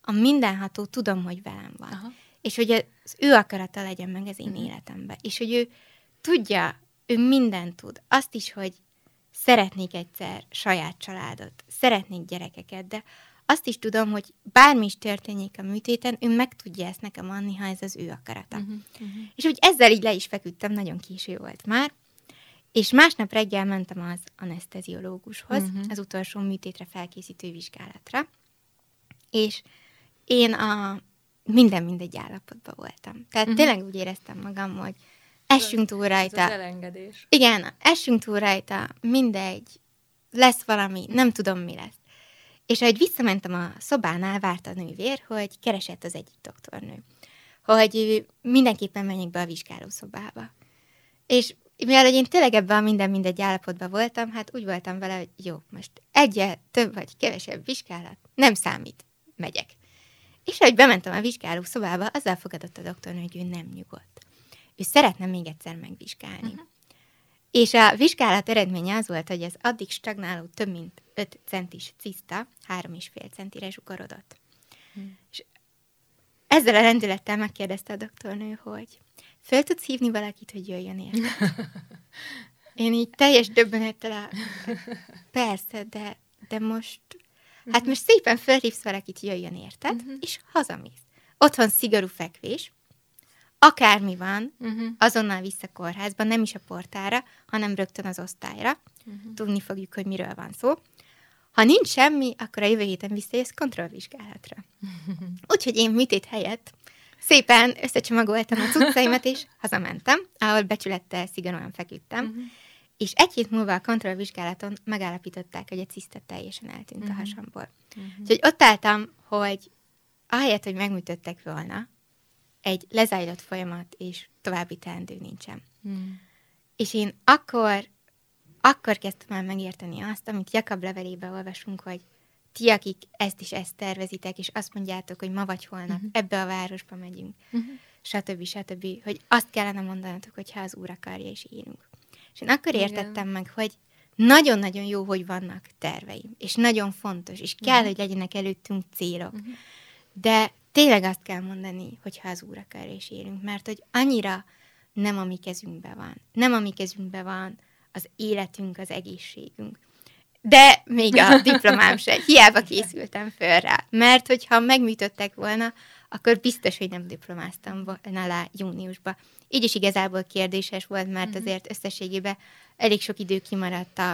a mindenható tudom, hogy velem van. Aha. És hogy az ő akarata legyen meg az én uh-huh. életemben. És hogy ő tudja, ő mindent tud. Azt is, hogy szeretnék egyszer saját családot, szeretnék gyerekeket, de azt is tudom, hogy bármi is történjék a műtéten, ő meg tudja ezt nekem adni, ha ez az ő akarata. Uh-huh, uh-huh. És úgy ezzel így le is feküdtem, nagyon késő volt már, és másnap reggel mentem az anesteziológushoz, uh-huh. az utolsó műtétre felkészítő vizsgálatra, és én a minden mindegy állapotban voltam. Tehát uh-huh. tényleg úgy éreztem magam, hogy essünk túl rajta. Ez az elengedés. Igen, essünk túl rajta, mindegy, lesz valami, nem tudom mi lesz. És ahogy visszamentem a szobánál, várt a nővér, hogy keresett az egyik doktornő, hogy mindenképpen menjek be a vizsgálószobába. És mivel hogy én tényleg ebben a minden mindegy állapotban voltam, hát úgy voltam vele, hogy jó, most egyel több vagy kevesebb vizsgálat, nem számít, megyek. És ahogy bementem a vizsgáló szobába, azzal fogadott a doktornő, hogy ő nem nyugodt. Ő szeretne még egyszer megvizsgálni. Uh-huh. És a vizsgálat eredménye az volt, hogy az addig stagnáló több mint 5 centis ciszta 3,5 centire zsugorodott. Hmm. És ezzel a rendülettel megkérdezte a doktornő, hogy föl tudsz hívni valakit, hogy jöjjön érte? Én így teljes döbbenettel a... Persze, de, de most... Hát mhm. most szépen fölhívsz valakit, jöjjön érted, uh-huh. és hazamész. Otthon szigorú fekvés, akármi van, uh-huh. azonnal vissza kórházba, nem is a portára, hanem rögtön az osztályra. Uh-huh. Tudni fogjuk, hogy miről van szó. Ha nincs semmi, akkor a jövő héten visszajössz kontrollvizsgálatra. Uh-huh. Úgyhogy én műtét helyett szépen összecsomagoltam a cuccaimat, és hazamentem, ahol becsülettel szigorúan feküdtem. Uh-huh. És egy hét múlva a kontrollvizsgálaton megállapították, hogy a ciszta teljesen eltűnt uh-huh. a hasamból. Uh-huh. Úgyhogy ott álltam, hogy ahelyett, hogy megműtöttek volna, egy lezajlott folyamat, és további teendő nincsen. Hmm. És én akkor, akkor kezdtem el megérteni azt, amit Jakab levelébe olvasunk, hogy ti, akik ezt is ezt tervezitek, és azt mondjátok, hogy ma vagy holnap uh-huh. ebbe a városba megyünk, uh-huh. stb. stb., hogy azt kellene mondanatok, hogyha az Úr akarja, és élünk. És én akkor Igen. értettem meg, hogy nagyon-nagyon jó, hogy vannak terveim, és nagyon fontos, és kell, uh-huh. hogy legyenek előttünk célok. Uh-huh. De tényleg azt kell mondani, hogyha az Úr akar és élünk, mert hogy annyira nem a mi kezünkben van. Nem a mi kezünkben van az életünk, az egészségünk. De még a diplomám se. Hiába készültem föl rá. Mert hogyha megműtöttek volna, akkor biztos, hogy nem diplomáztam volna le júniusba. Így is igazából kérdéses volt, mert mhm. azért összességében elég sok idő kimaradt a,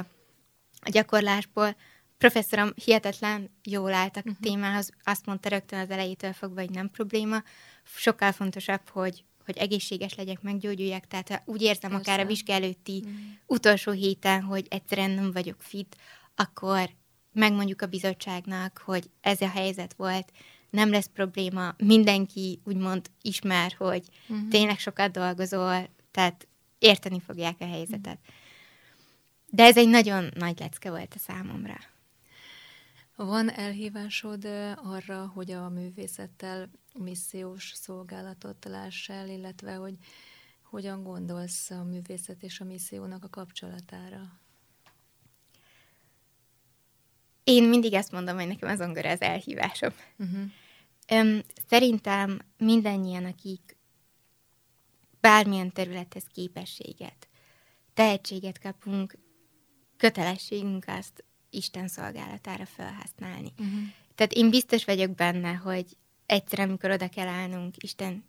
a gyakorlásból, professzorom hihetetlen jól állt a uh-huh. témához, azt mondta rögtön az elejétől fogva, hogy nem probléma. Sokkal fontosabb, hogy hogy egészséges legyek, meggyógyuljak, tehát úgy érzem Persze. akár a vizsgálőtti uh-huh. utolsó héten, hogy egyszerűen nem vagyok fit, akkor megmondjuk a bizottságnak, hogy ez a helyzet volt, nem lesz probléma, mindenki úgymond ismer, hogy uh-huh. tényleg sokat dolgozol, tehát érteni fogják a helyzetet. Uh-huh. De ez egy nagyon nagy lecke volt a számomra. Van elhívásod arra, hogy a művészettel missziós szolgálatot láss el, illetve hogy hogyan gondolsz a művészet és a missziónak a kapcsolatára? Én mindig ezt mondom, hogy nekem az zongora az elhívásom. Uh-huh. Öm, szerintem mindannyian, akik bármilyen területhez képességet, tehetséget kapunk, kötelességünk azt Isten szolgálatára felhasználni. Uh-huh. Tehát én biztos vagyok benne, hogy egyszer, amikor oda kell állnunk Isten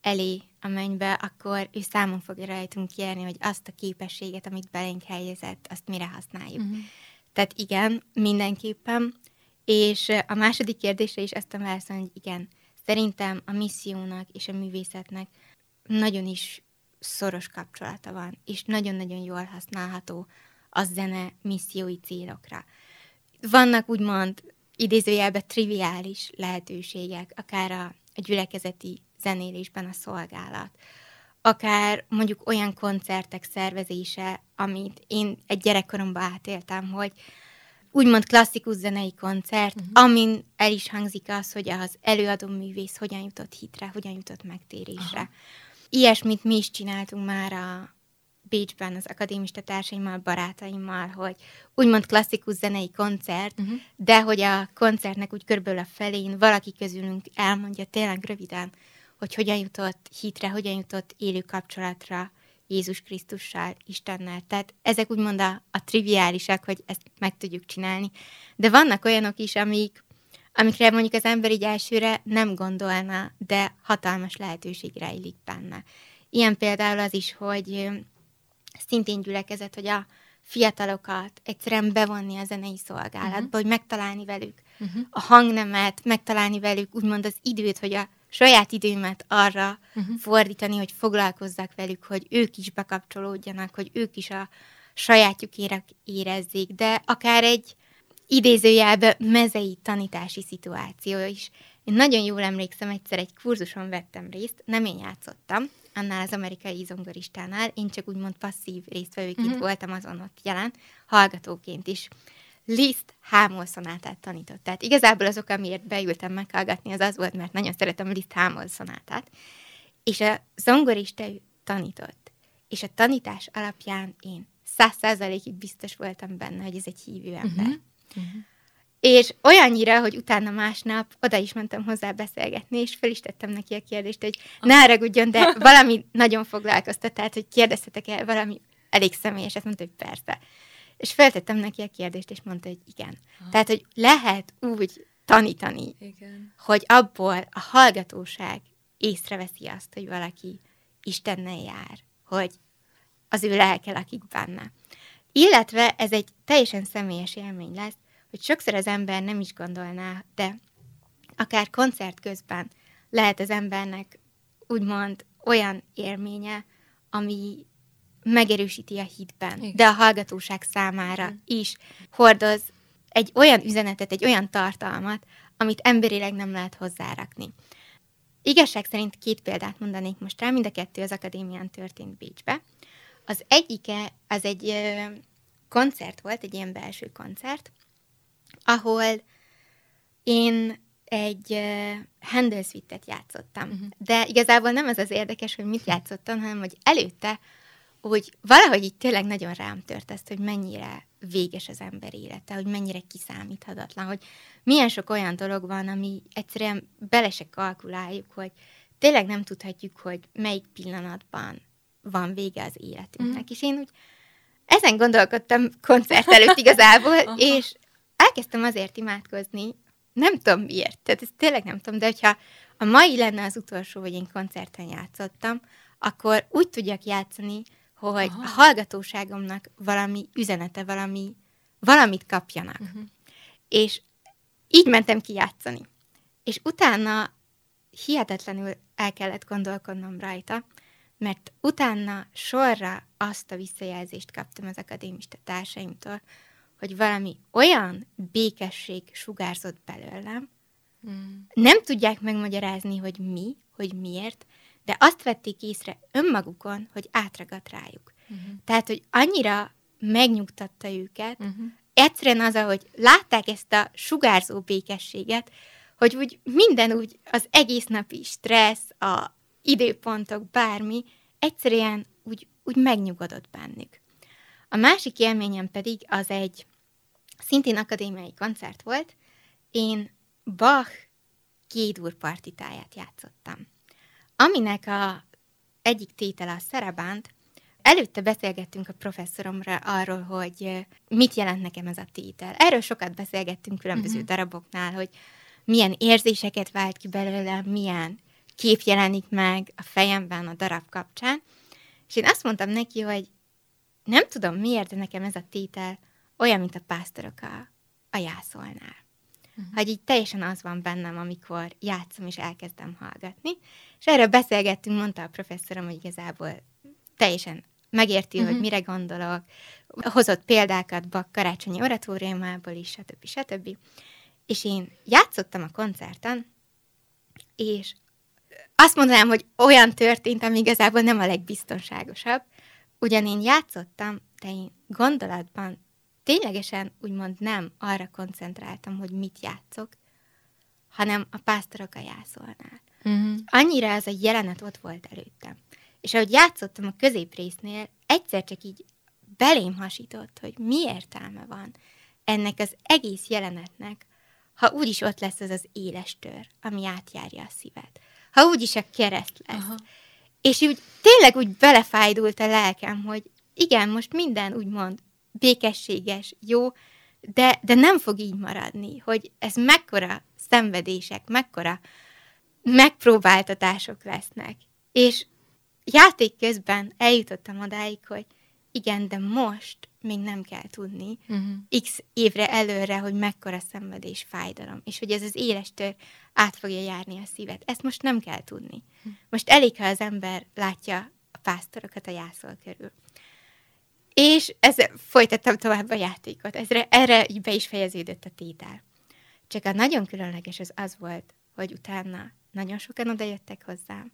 elé a mennybe, akkor ő számon fogja rajtunk kérni, hogy azt a képességet, amit belénk helyezett, azt mire használjuk. Uh-huh. Tehát igen, mindenképpen. És a második kérdésre is ezt a válaszolni, hogy igen, szerintem a missziónak és a művészetnek nagyon is szoros kapcsolata van, és nagyon-nagyon jól használható a zene missziói célokra. Vannak úgymond idézőjelben triviális lehetőségek, akár a, a gyülekezeti zenélésben a szolgálat, akár mondjuk olyan koncertek szervezése, amit én egy gyerekkoromban átéltem, hogy úgymond klasszikus zenei koncert, uh-huh. amin el is hangzik az, hogy az előadó művész hogyan jutott hitre, hogyan jutott megtérésre. Aha. Ilyesmit mi is csináltunk már a Bécsben az akadémista társaimmal, barátaimmal, hogy úgymond klasszikus zenei koncert, uh-huh. de hogy a koncertnek úgy körülbelül a felén valaki közülünk elmondja tényleg röviden, hogy hogyan jutott hitre, hogyan jutott élő kapcsolatra Jézus Krisztussal, Istennel. Tehát ezek úgymond a, a triviálisak, hogy ezt meg tudjuk csinálni. De vannak olyanok is, amik, amikre mondjuk az ember így elsőre nem gondolna, de hatalmas lehetőség rejlik benne. Ilyen például az is, hogy szintén gyülekezet, hogy a fiatalokat egyszerűen bevonni a zenei szolgálatba, uh-huh. hogy megtalálni velük uh-huh. a hangnemet, megtalálni velük úgymond az időt, hogy a saját időmet arra uh-huh. fordítani, hogy foglalkozzak velük, hogy ők is bekapcsolódjanak, hogy ők is a sajátjukére érezzék, de akár egy idézőjelben mezei tanítási szituáció is. Én nagyon jól emlékszem, egyszer egy kurzuson vettem részt, nem én játszottam, annál az amerikai zongoristánál, én csak úgymond passzív résztvevőként uh-huh. voltam azon ott jelen, hallgatóként is. Liszt hámol szonátát tanított. Tehát igazából azok, amiért beültem meghallgatni, az az volt, mert nagyon szeretem Liszt hámol szonátát. És a zongorista tanított. És a tanítás alapján én száz százalékig biztos voltam benne, hogy ez egy hívő ember. Uh-huh. Uh-huh. És olyannyira, hogy utána másnap oda is mentem hozzá beszélgetni, és fel is tettem neki a kérdést, hogy ne haragudjon, de valami nagyon foglalkoztat, tehát, hogy kérdezhetek el valami elég személyes, ezt mondta, hogy persze. És feltettem neki a kérdést, és mondta, hogy igen. Ha. Tehát, hogy lehet úgy tanítani, igen. hogy abból a hallgatóság észreveszi azt, hogy valaki Istennel jár, hogy az ő lelke lakik benne. Illetve ez egy teljesen személyes élmény lesz, hogy sokszor az ember nem is gondolná, de akár koncert közben lehet az embernek úgymond olyan élménye, ami megerősíti a hitben, Igen. de a hallgatóság számára Igen. is hordoz egy olyan üzenetet, egy olyan tartalmat, amit emberileg nem lehet hozzárakni. Igazság szerint két példát mondanék most rá, mind a kettő az akadémián történt Bécsbe. Az egyike, az egy ö, koncert volt, egy ilyen belső koncert, ahol én egy uh, Handel játszottam. Uh-huh. De igazából nem az az érdekes, hogy mit játszottam, hanem hogy előtte hogy valahogy itt tényleg nagyon rám tört ezt, hogy mennyire véges az ember élete, hogy mennyire kiszámíthatatlan, hogy milyen sok olyan dolog van, ami egyszerűen bele se kalkuláljuk, hogy tényleg nem tudhatjuk, hogy melyik pillanatban van vége az életünknek. Mm. És én úgy ezen gondolkodtam koncert előtt igazából, és elkezdtem azért imádkozni, nem tudom miért, tehát ezt tényleg nem tudom, de hogyha a mai lenne az utolsó, hogy én koncerten játszottam, akkor úgy tudjak játszani, hogy Aha. a hallgatóságomnak valami üzenete, valami, valamit kapjanak. Uh-huh. És így mentem ki játszani. És utána hihetetlenül el kellett gondolkodnom rajta, mert utána sorra azt a visszajelzést kaptam az akadémista társaimtól, hogy valami olyan békesség sugárzott belőlem, mm. nem tudják megmagyarázni, hogy mi, hogy miért, de azt vették észre önmagukon, hogy átragadt rájuk. Uh-huh. Tehát, hogy annyira megnyugtatta őket, uh-huh. egyszerűen az, hogy látták ezt a sugárzó békességet, hogy úgy minden úgy az egész napi stressz, a időpontok, bármi, egyszerűen úgy, úgy megnyugodott bennük. A másik élményem pedig az egy szintén akadémiai koncert volt. Én Bach Gédur partitáját játszottam. Aminek a egyik tétele a szerebánt, előtte beszélgettünk a professzoromra arról, hogy mit jelent nekem ez a tétel. Erről sokat beszélgettünk különböző uh-huh. daraboknál, hogy milyen érzéseket vált ki belőle, milyen kép jelenik meg a fejemben a darab kapcsán. És én azt mondtam neki, hogy nem tudom miért, de nekem ez a tétel olyan, mint a pásztorok a, a jászolnál. Uh-huh. Hogy így teljesen az van bennem, amikor játszom és elkezdem hallgatni. És erről beszélgettünk, mondta a professzorom, hogy igazából teljesen megérti, uh-huh. hogy mire gondolok, hozott példákat Bak karácsonyi oratóriumából is, stb. stb. És én játszottam a koncerten, és azt mondanám, hogy olyan történt, ami igazából nem a legbiztonságosabb, ugyan én játszottam, de én gondolatban ténylegesen úgymond nem arra koncentráltam, hogy mit játszok, hanem a pásztorok a jászolnál. Uh-huh. Annyira ez a jelenet ott volt előttem. És ahogy játszottam a középrésznél, egyszer csak így belém hasított, hogy mi értelme van ennek az egész jelenetnek, ha úgyis ott lesz az az éles tör, ami átjárja a szíved. Ha úgyis a kereszt lesz. Aha. És úgy tényleg úgy belefájdult a lelkem, hogy igen, most minden úgymond békességes, jó, de, de nem fog így maradni, hogy ez mekkora szenvedések, mekkora megpróbáltatások lesznek. És játék közben eljutottam odáig, hogy igen, de most még nem kell tudni uh-huh. x évre előre, hogy mekkora szenvedés, fájdalom, és hogy ez az éles tör át fogja járni a szívet. Ezt most nem kell tudni. Uh-huh. Most elég, ha az ember látja a pásztorokat a jászol körül. És ez, folytattam tovább a játékot. Ezre, erre be is fejeződött a tétel. Csak a nagyon különleges az az volt, hogy utána nagyon sokan odajöttek hozzám,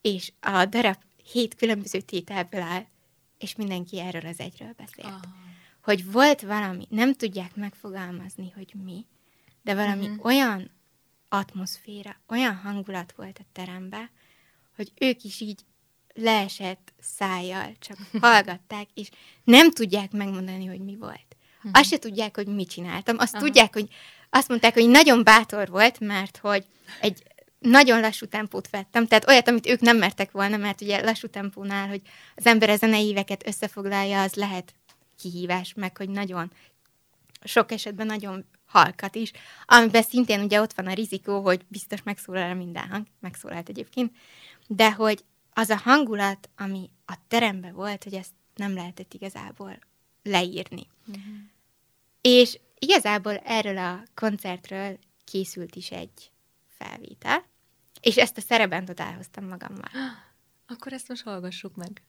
és a darab hét különböző tételből áll, és mindenki erről az egyről beszélt. Aha. Hogy volt valami, nem tudják megfogalmazni, hogy mi, de valami uh-huh. olyan atmoszféra, olyan hangulat volt a teremben, hogy ők is így leesett szájjal, csak hallgatták, és nem tudják megmondani, hogy mi volt. Uh-huh. Azt se tudják, hogy mit csináltam. Azt Aha. tudják, hogy azt mondták, hogy nagyon bátor volt, mert hogy egy nagyon lassú tempót vettem, tehát olyat, amit ők nem mertek volna, mert ugye lassú tempónál, hogy az ember a zeneíveket összefoglalja, az lehet kihívás, meg hogy nagyon sok esetben nagyon halkat is, amiben szintén ugye ott van a rizikó, hogy biztos megszólal minden hang, megszólalt egyébként, de hogy az a hangulat, ami a teremben volt, hogy ezt nem lehetett igazából leírni. Uh-huh. És igazából erről a koncertről készült is egy felvétel, és ezt a szerebentot elhoztam magammal. Akkor ezt most hallgassuk meg.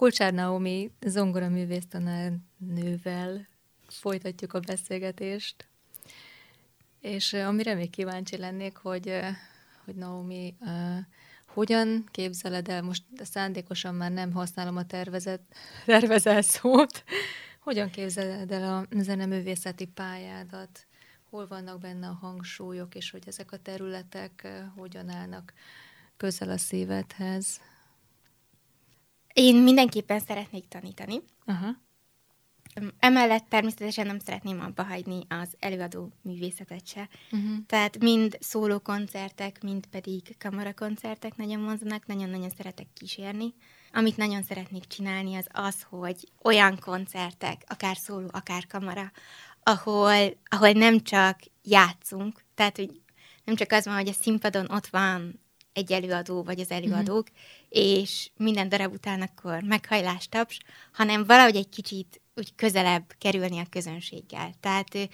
Kulcsár Naomi zongora művésztanárnővel folytatjuk a beszélgetést, és amire még kíváncsi lennék, hogy, hogy Naomi, hogyan képzeled el, most szándékosan már nem használom a tervezet, tervezel szót, hogyan képzeled el a zeneművészeti pályádat, hol vannak benne a hangsúlyok, és hogy ezek a területek hogyan állnak közel a szívedhez? Én mindenképpen szeretnék tanítani. Aha. Emellett természetesen nem szeretném abba hagyni az előadó művészetet se. Uh-huh. Tehát mind szólókoncertek, mind pedig kamarakoncertek nagyon vonzanak, nagyon-nagyon szeretek kísérni. Amit nagyon szeretnék csinálni, az az, hogy olyan koncertek, akár szóló, akár kamara, ahol, ahol nem csak játszunk, tehát hogy nem csak az van, hogy a színpadon ott van egy előadó vagy az előadók, mm-hmm. és minden darab után akkor meghajlás taps, hanem valahogy egy kicsit úgy közelebb kerülni a közönséggel. Tehát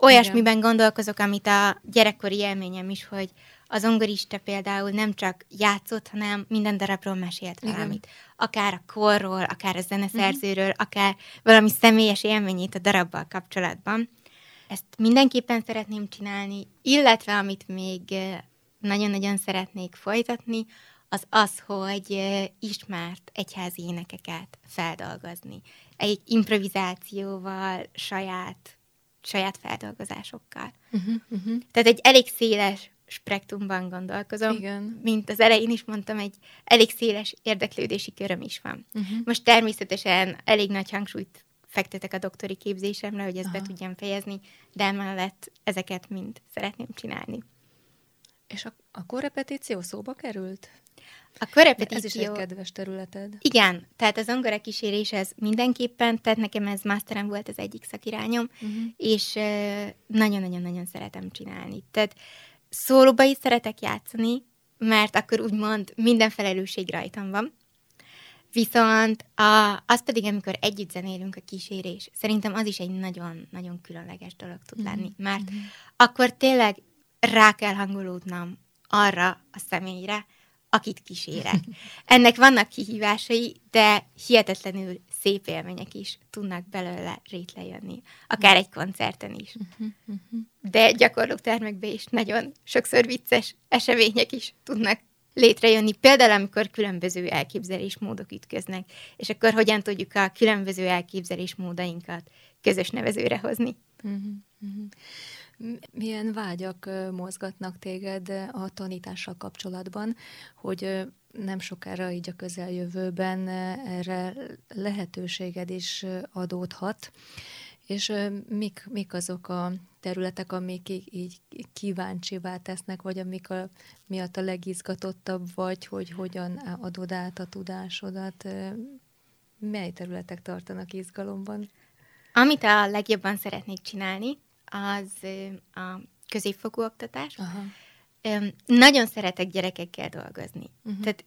olyasmiben gondolkozok, amit a gyerekkori élményem is, hogy az ongorista például nem csak játszott, hanem minden darabról mesélt Igen. valamit. Akár a korról, akár a zeneszerzőről, uh-huh. akár valami személyes élményét a darabbal kapcsolatban. Ezt mindenképpen szeretném csinálni, illetve amit még nagyon-nagyon szeretnék folytatni, az az, hogy ismert egyházi énekeket feldolgozni. Egy improvizációval, saját, saját feldolgozásokkal. Uh-huh, uh-huh. Tehát egy elég széles spektrumban gondolkozom. Igen. Mint az elején is mondtam, egy elég széles érdeklődési köröm is van. Uh-huh. Most természetesen elég nagy hangsúlyt fektetek a doktori képzésemre, hogy ezt Aha. be tudjam fejezni, de emellett ezeket mind szeretném csinálni. És a, a korrepetíció szóba került? A korrepetíció... ez is egy kedves területed. Igen, tehát az zongora kísérés ez mindenképpen, tehát nekem ez masterem volt az egyik szakirányom, uh-huh. és nagyon-nagyon-nagyon szeretem csinálni. Tehát szólóba is szeretek játszani, mert akkor úgymond minden felelősség rajtam van. Viszont a, az pedig, amikor együtt zenélünk a kísérés, szerintem az is egy nagyon-nagyon különleges dolog tud mhm, lenni, mert mm-hmm. akkor tényleg rá kell hangolódnom arra a személyre, akit kísérek. Ennek vannak kihívásai, de hihetetlenül szép élmények is tudnak belőle rétlejönni. Akár egy koncerten is. De gyakorlótermekben is nagyon sokszor vicces események is tudnak létrejönni. Például, amikor különböző elképzelésmódok ütköznek, és akkor hogyan tudjuk a különböző elképzelésmódainkat közös nevezőre hozni. Milyen vágyak mozgatnak téged a tanítással kapcsolatban, hogy nem sokára így a közeljövőben erre lehetőséged is adódhat, és mik, mik azok a területek, amik így kíváncsivá tesznek, vagy amik a, miatt a legizgatottabb vagy, hogy hogyan adod át a tudásodat, mely területek tartanak izgalomban? Amit a legjobban szeretnék csinálni, az a középfokú oktatás. Aha. Nagyon szeretek gyerekekkel dolgozni. Uh-huh. Tehát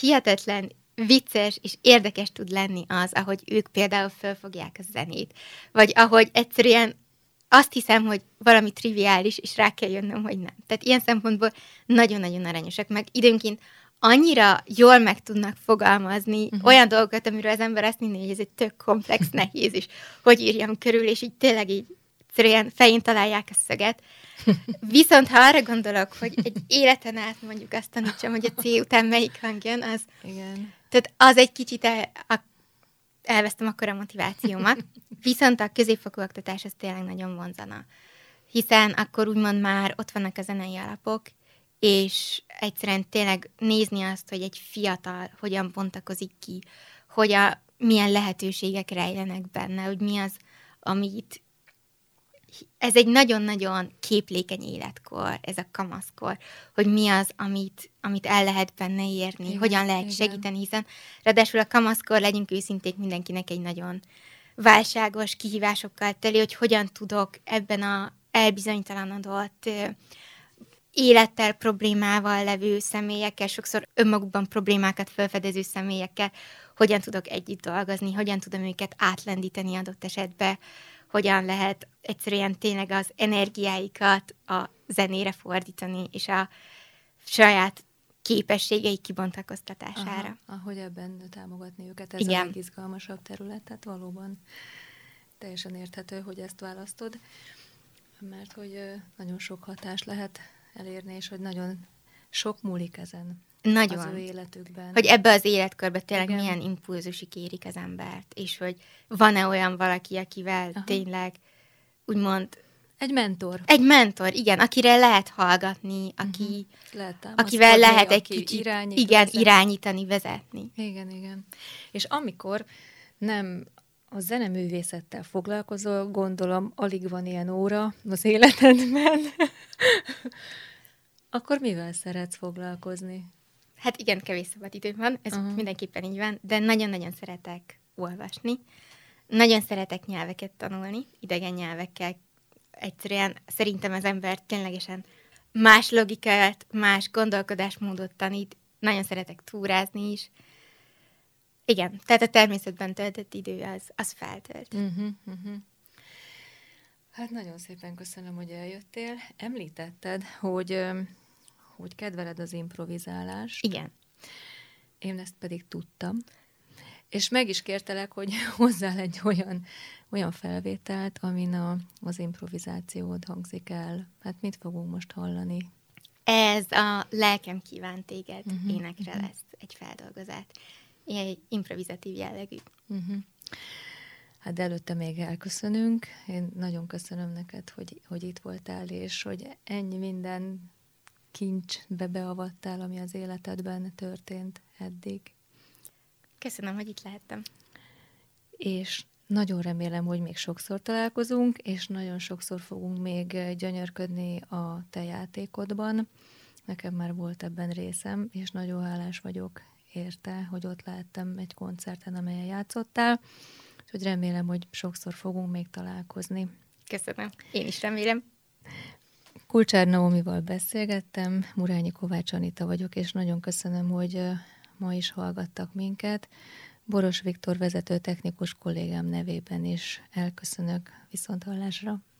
hihetetlen vicces és érdekes tud lenni az, ahogy ők például felfogják a zenét, vagy ahogy egyszerűen azt hiszem, hogy valami triviális, és rá kell jönnöm, hogy nem. Tehát ilyen szempontból nagyon-nagyon aranyosak, meg időnként annyira jól meg tudnak fogalmazni uh-huh. olyan dolgokat, amiről az ember azt hinné, hogy ez egy tök komplex, nehéz, és hogy írjam körül, és így tényleg így egyszerűen fején találják a szöget. Viszont ha arra gondolok, hogy egy életen át mondjuk azt tanítsam, hogy a C után melyik hang jön, az... Igen. Tehát az egy kicsit el, a, elvesztem akkor a motivációmat. Viszont a középfokú oktatás az tényleg nagyon vonzana. Hiszen akkor úgymond már ott vannak a zenei alapok, és egyszerűen tényleg nézni azt, hogy egy fiatal hogyan bontakozik ki, hogy a, milyen lehetőségek rejlenek benne, hogy mi az, amit ez egy nagyon-nagyon képlékeny életkor, ez a kamaszkor, hogy mi az, amit, amit el lehet benne érni, igen, hogyan lehet igen. segíteni, hiszen ráadásul a kamaszkor, legyünk őszinték, mindenkinek egy nagyon válságos kihívásokkal teli, hogy hogyan tudok ebben a elbizonytalanodott élettel problémával levő személyekkel, sokszor önmagukban problémákat felfedező személyekkel, hogyan tudok együtt dolgozni, hogyan tudom őket átlendíteni adott esetben, hogyan lehet egyszerűen tényleg az energiáikat a zenére fordítani, és a saját képességei kibontakoztatására. Aha, ahogy ebben támogatni őket, ez Igen. a legizgalmasabb terület, tehát valóban teljesen érthető, hogy ezt választod, mert hogy nagyon sok hatást lehet elérni, és hogy nagyon sok múlik ezen. Nagyon. Az ő életükben. Hogy ebbe az életkörbe tényleg Igen. milyen impulzusik érik az embert, és hogy van-e olyan valaki, akivel Aha. tényleg úgymond egy mentor. Egy mentor, igen, akire lehet hallgatni, aki, uh-huh. lehet akivel lehet egy aki kicsit irányít, igen, vezetni. irányítani, vezetni. Igen, igen. És amikor nem a zeneművészettel foglalkozol, gondolom, alig van ilyen óra az életedben, akkor mivel szeretsz foglalkozni? Hát igen, kevés szabad idő van, ez uh-huh. mindenképpen így van, de nagyon-nagyon szeretek olvasni. Nagyon szeretek nyelveket tanulni, idegen nyelvekkel. Egyszerűen szerintem az ember ténylegesen más logikát, más gondolkodásmódot tanít. Nagyon szeretek túrázni is. Igen, tehát a természetben töltött idő az, az feltölt. Uh-huh, uh-huh. Hát nagyon szépen köszönöm, hogy eljöttél. Említetted, hogy hogy kedveled az improvizálást. Igen. Én ezt pedig tudtam. És meg is kértelek, hogy hozzá egy olyan, olyan felvételt, amin a, az improvizációd hangzik el. Hát mit fogunk most hallani? Ez a Lelkem kíván téged uh-huh, énekre uh-huh. lesz egy feldolgozás. Ilyen egy improvizatív jellegű. Uh-huh. Hát előtte még elköszönünk. Én nagyon köszönöm neked, hogy, hogy itt voltál, és hogy ennyi minden kincsbe beavattál, ami az életedben történt eddig. Köszönöm, hogy itt lehettem. És nagyon remélem, hogy még sokszor találkozunk, és nagyon sokszor fogunk még gyönyörködni a te játékodban. Nekem már volt ebben részem, és nagyon hálás vagyok érte, hogy ott lehettem egy koncerten, amelyen játszottál, úgyhogy remélem, hogy sokszor fogunk még találkozni. Köszönöm. Én is remélem. Kulcsár Naomival beszélgettem, Murányi Kovács Anita vagyok, és nagyon köszönöm, hogy ma is hallgattak minket. Boros Viktor vezető technikus kollégám nevében is elköszönök viszonthallásra. Ez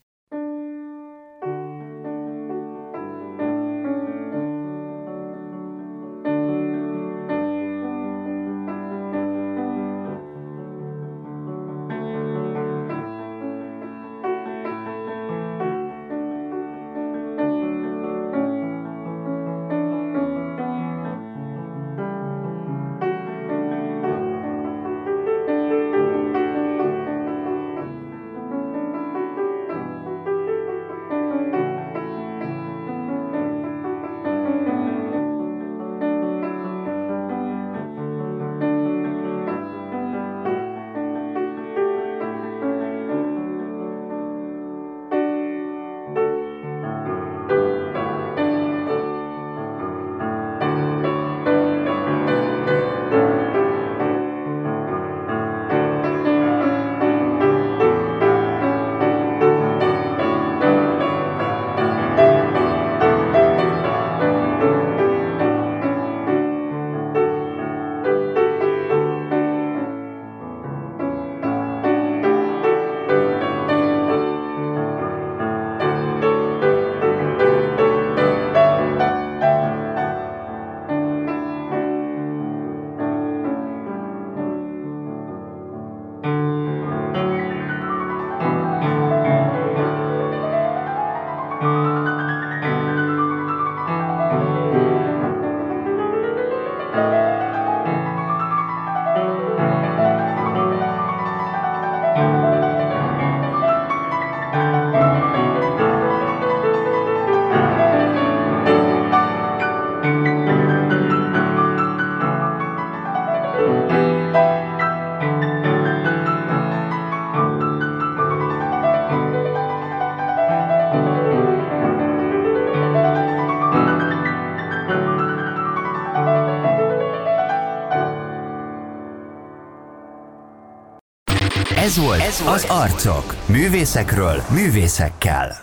Ez volt az Arcok. Művészekről, művészekkel.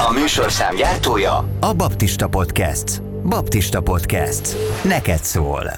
A műsorszám gyártója a Baptista Podcast. Baptista Podcast. Neked szól.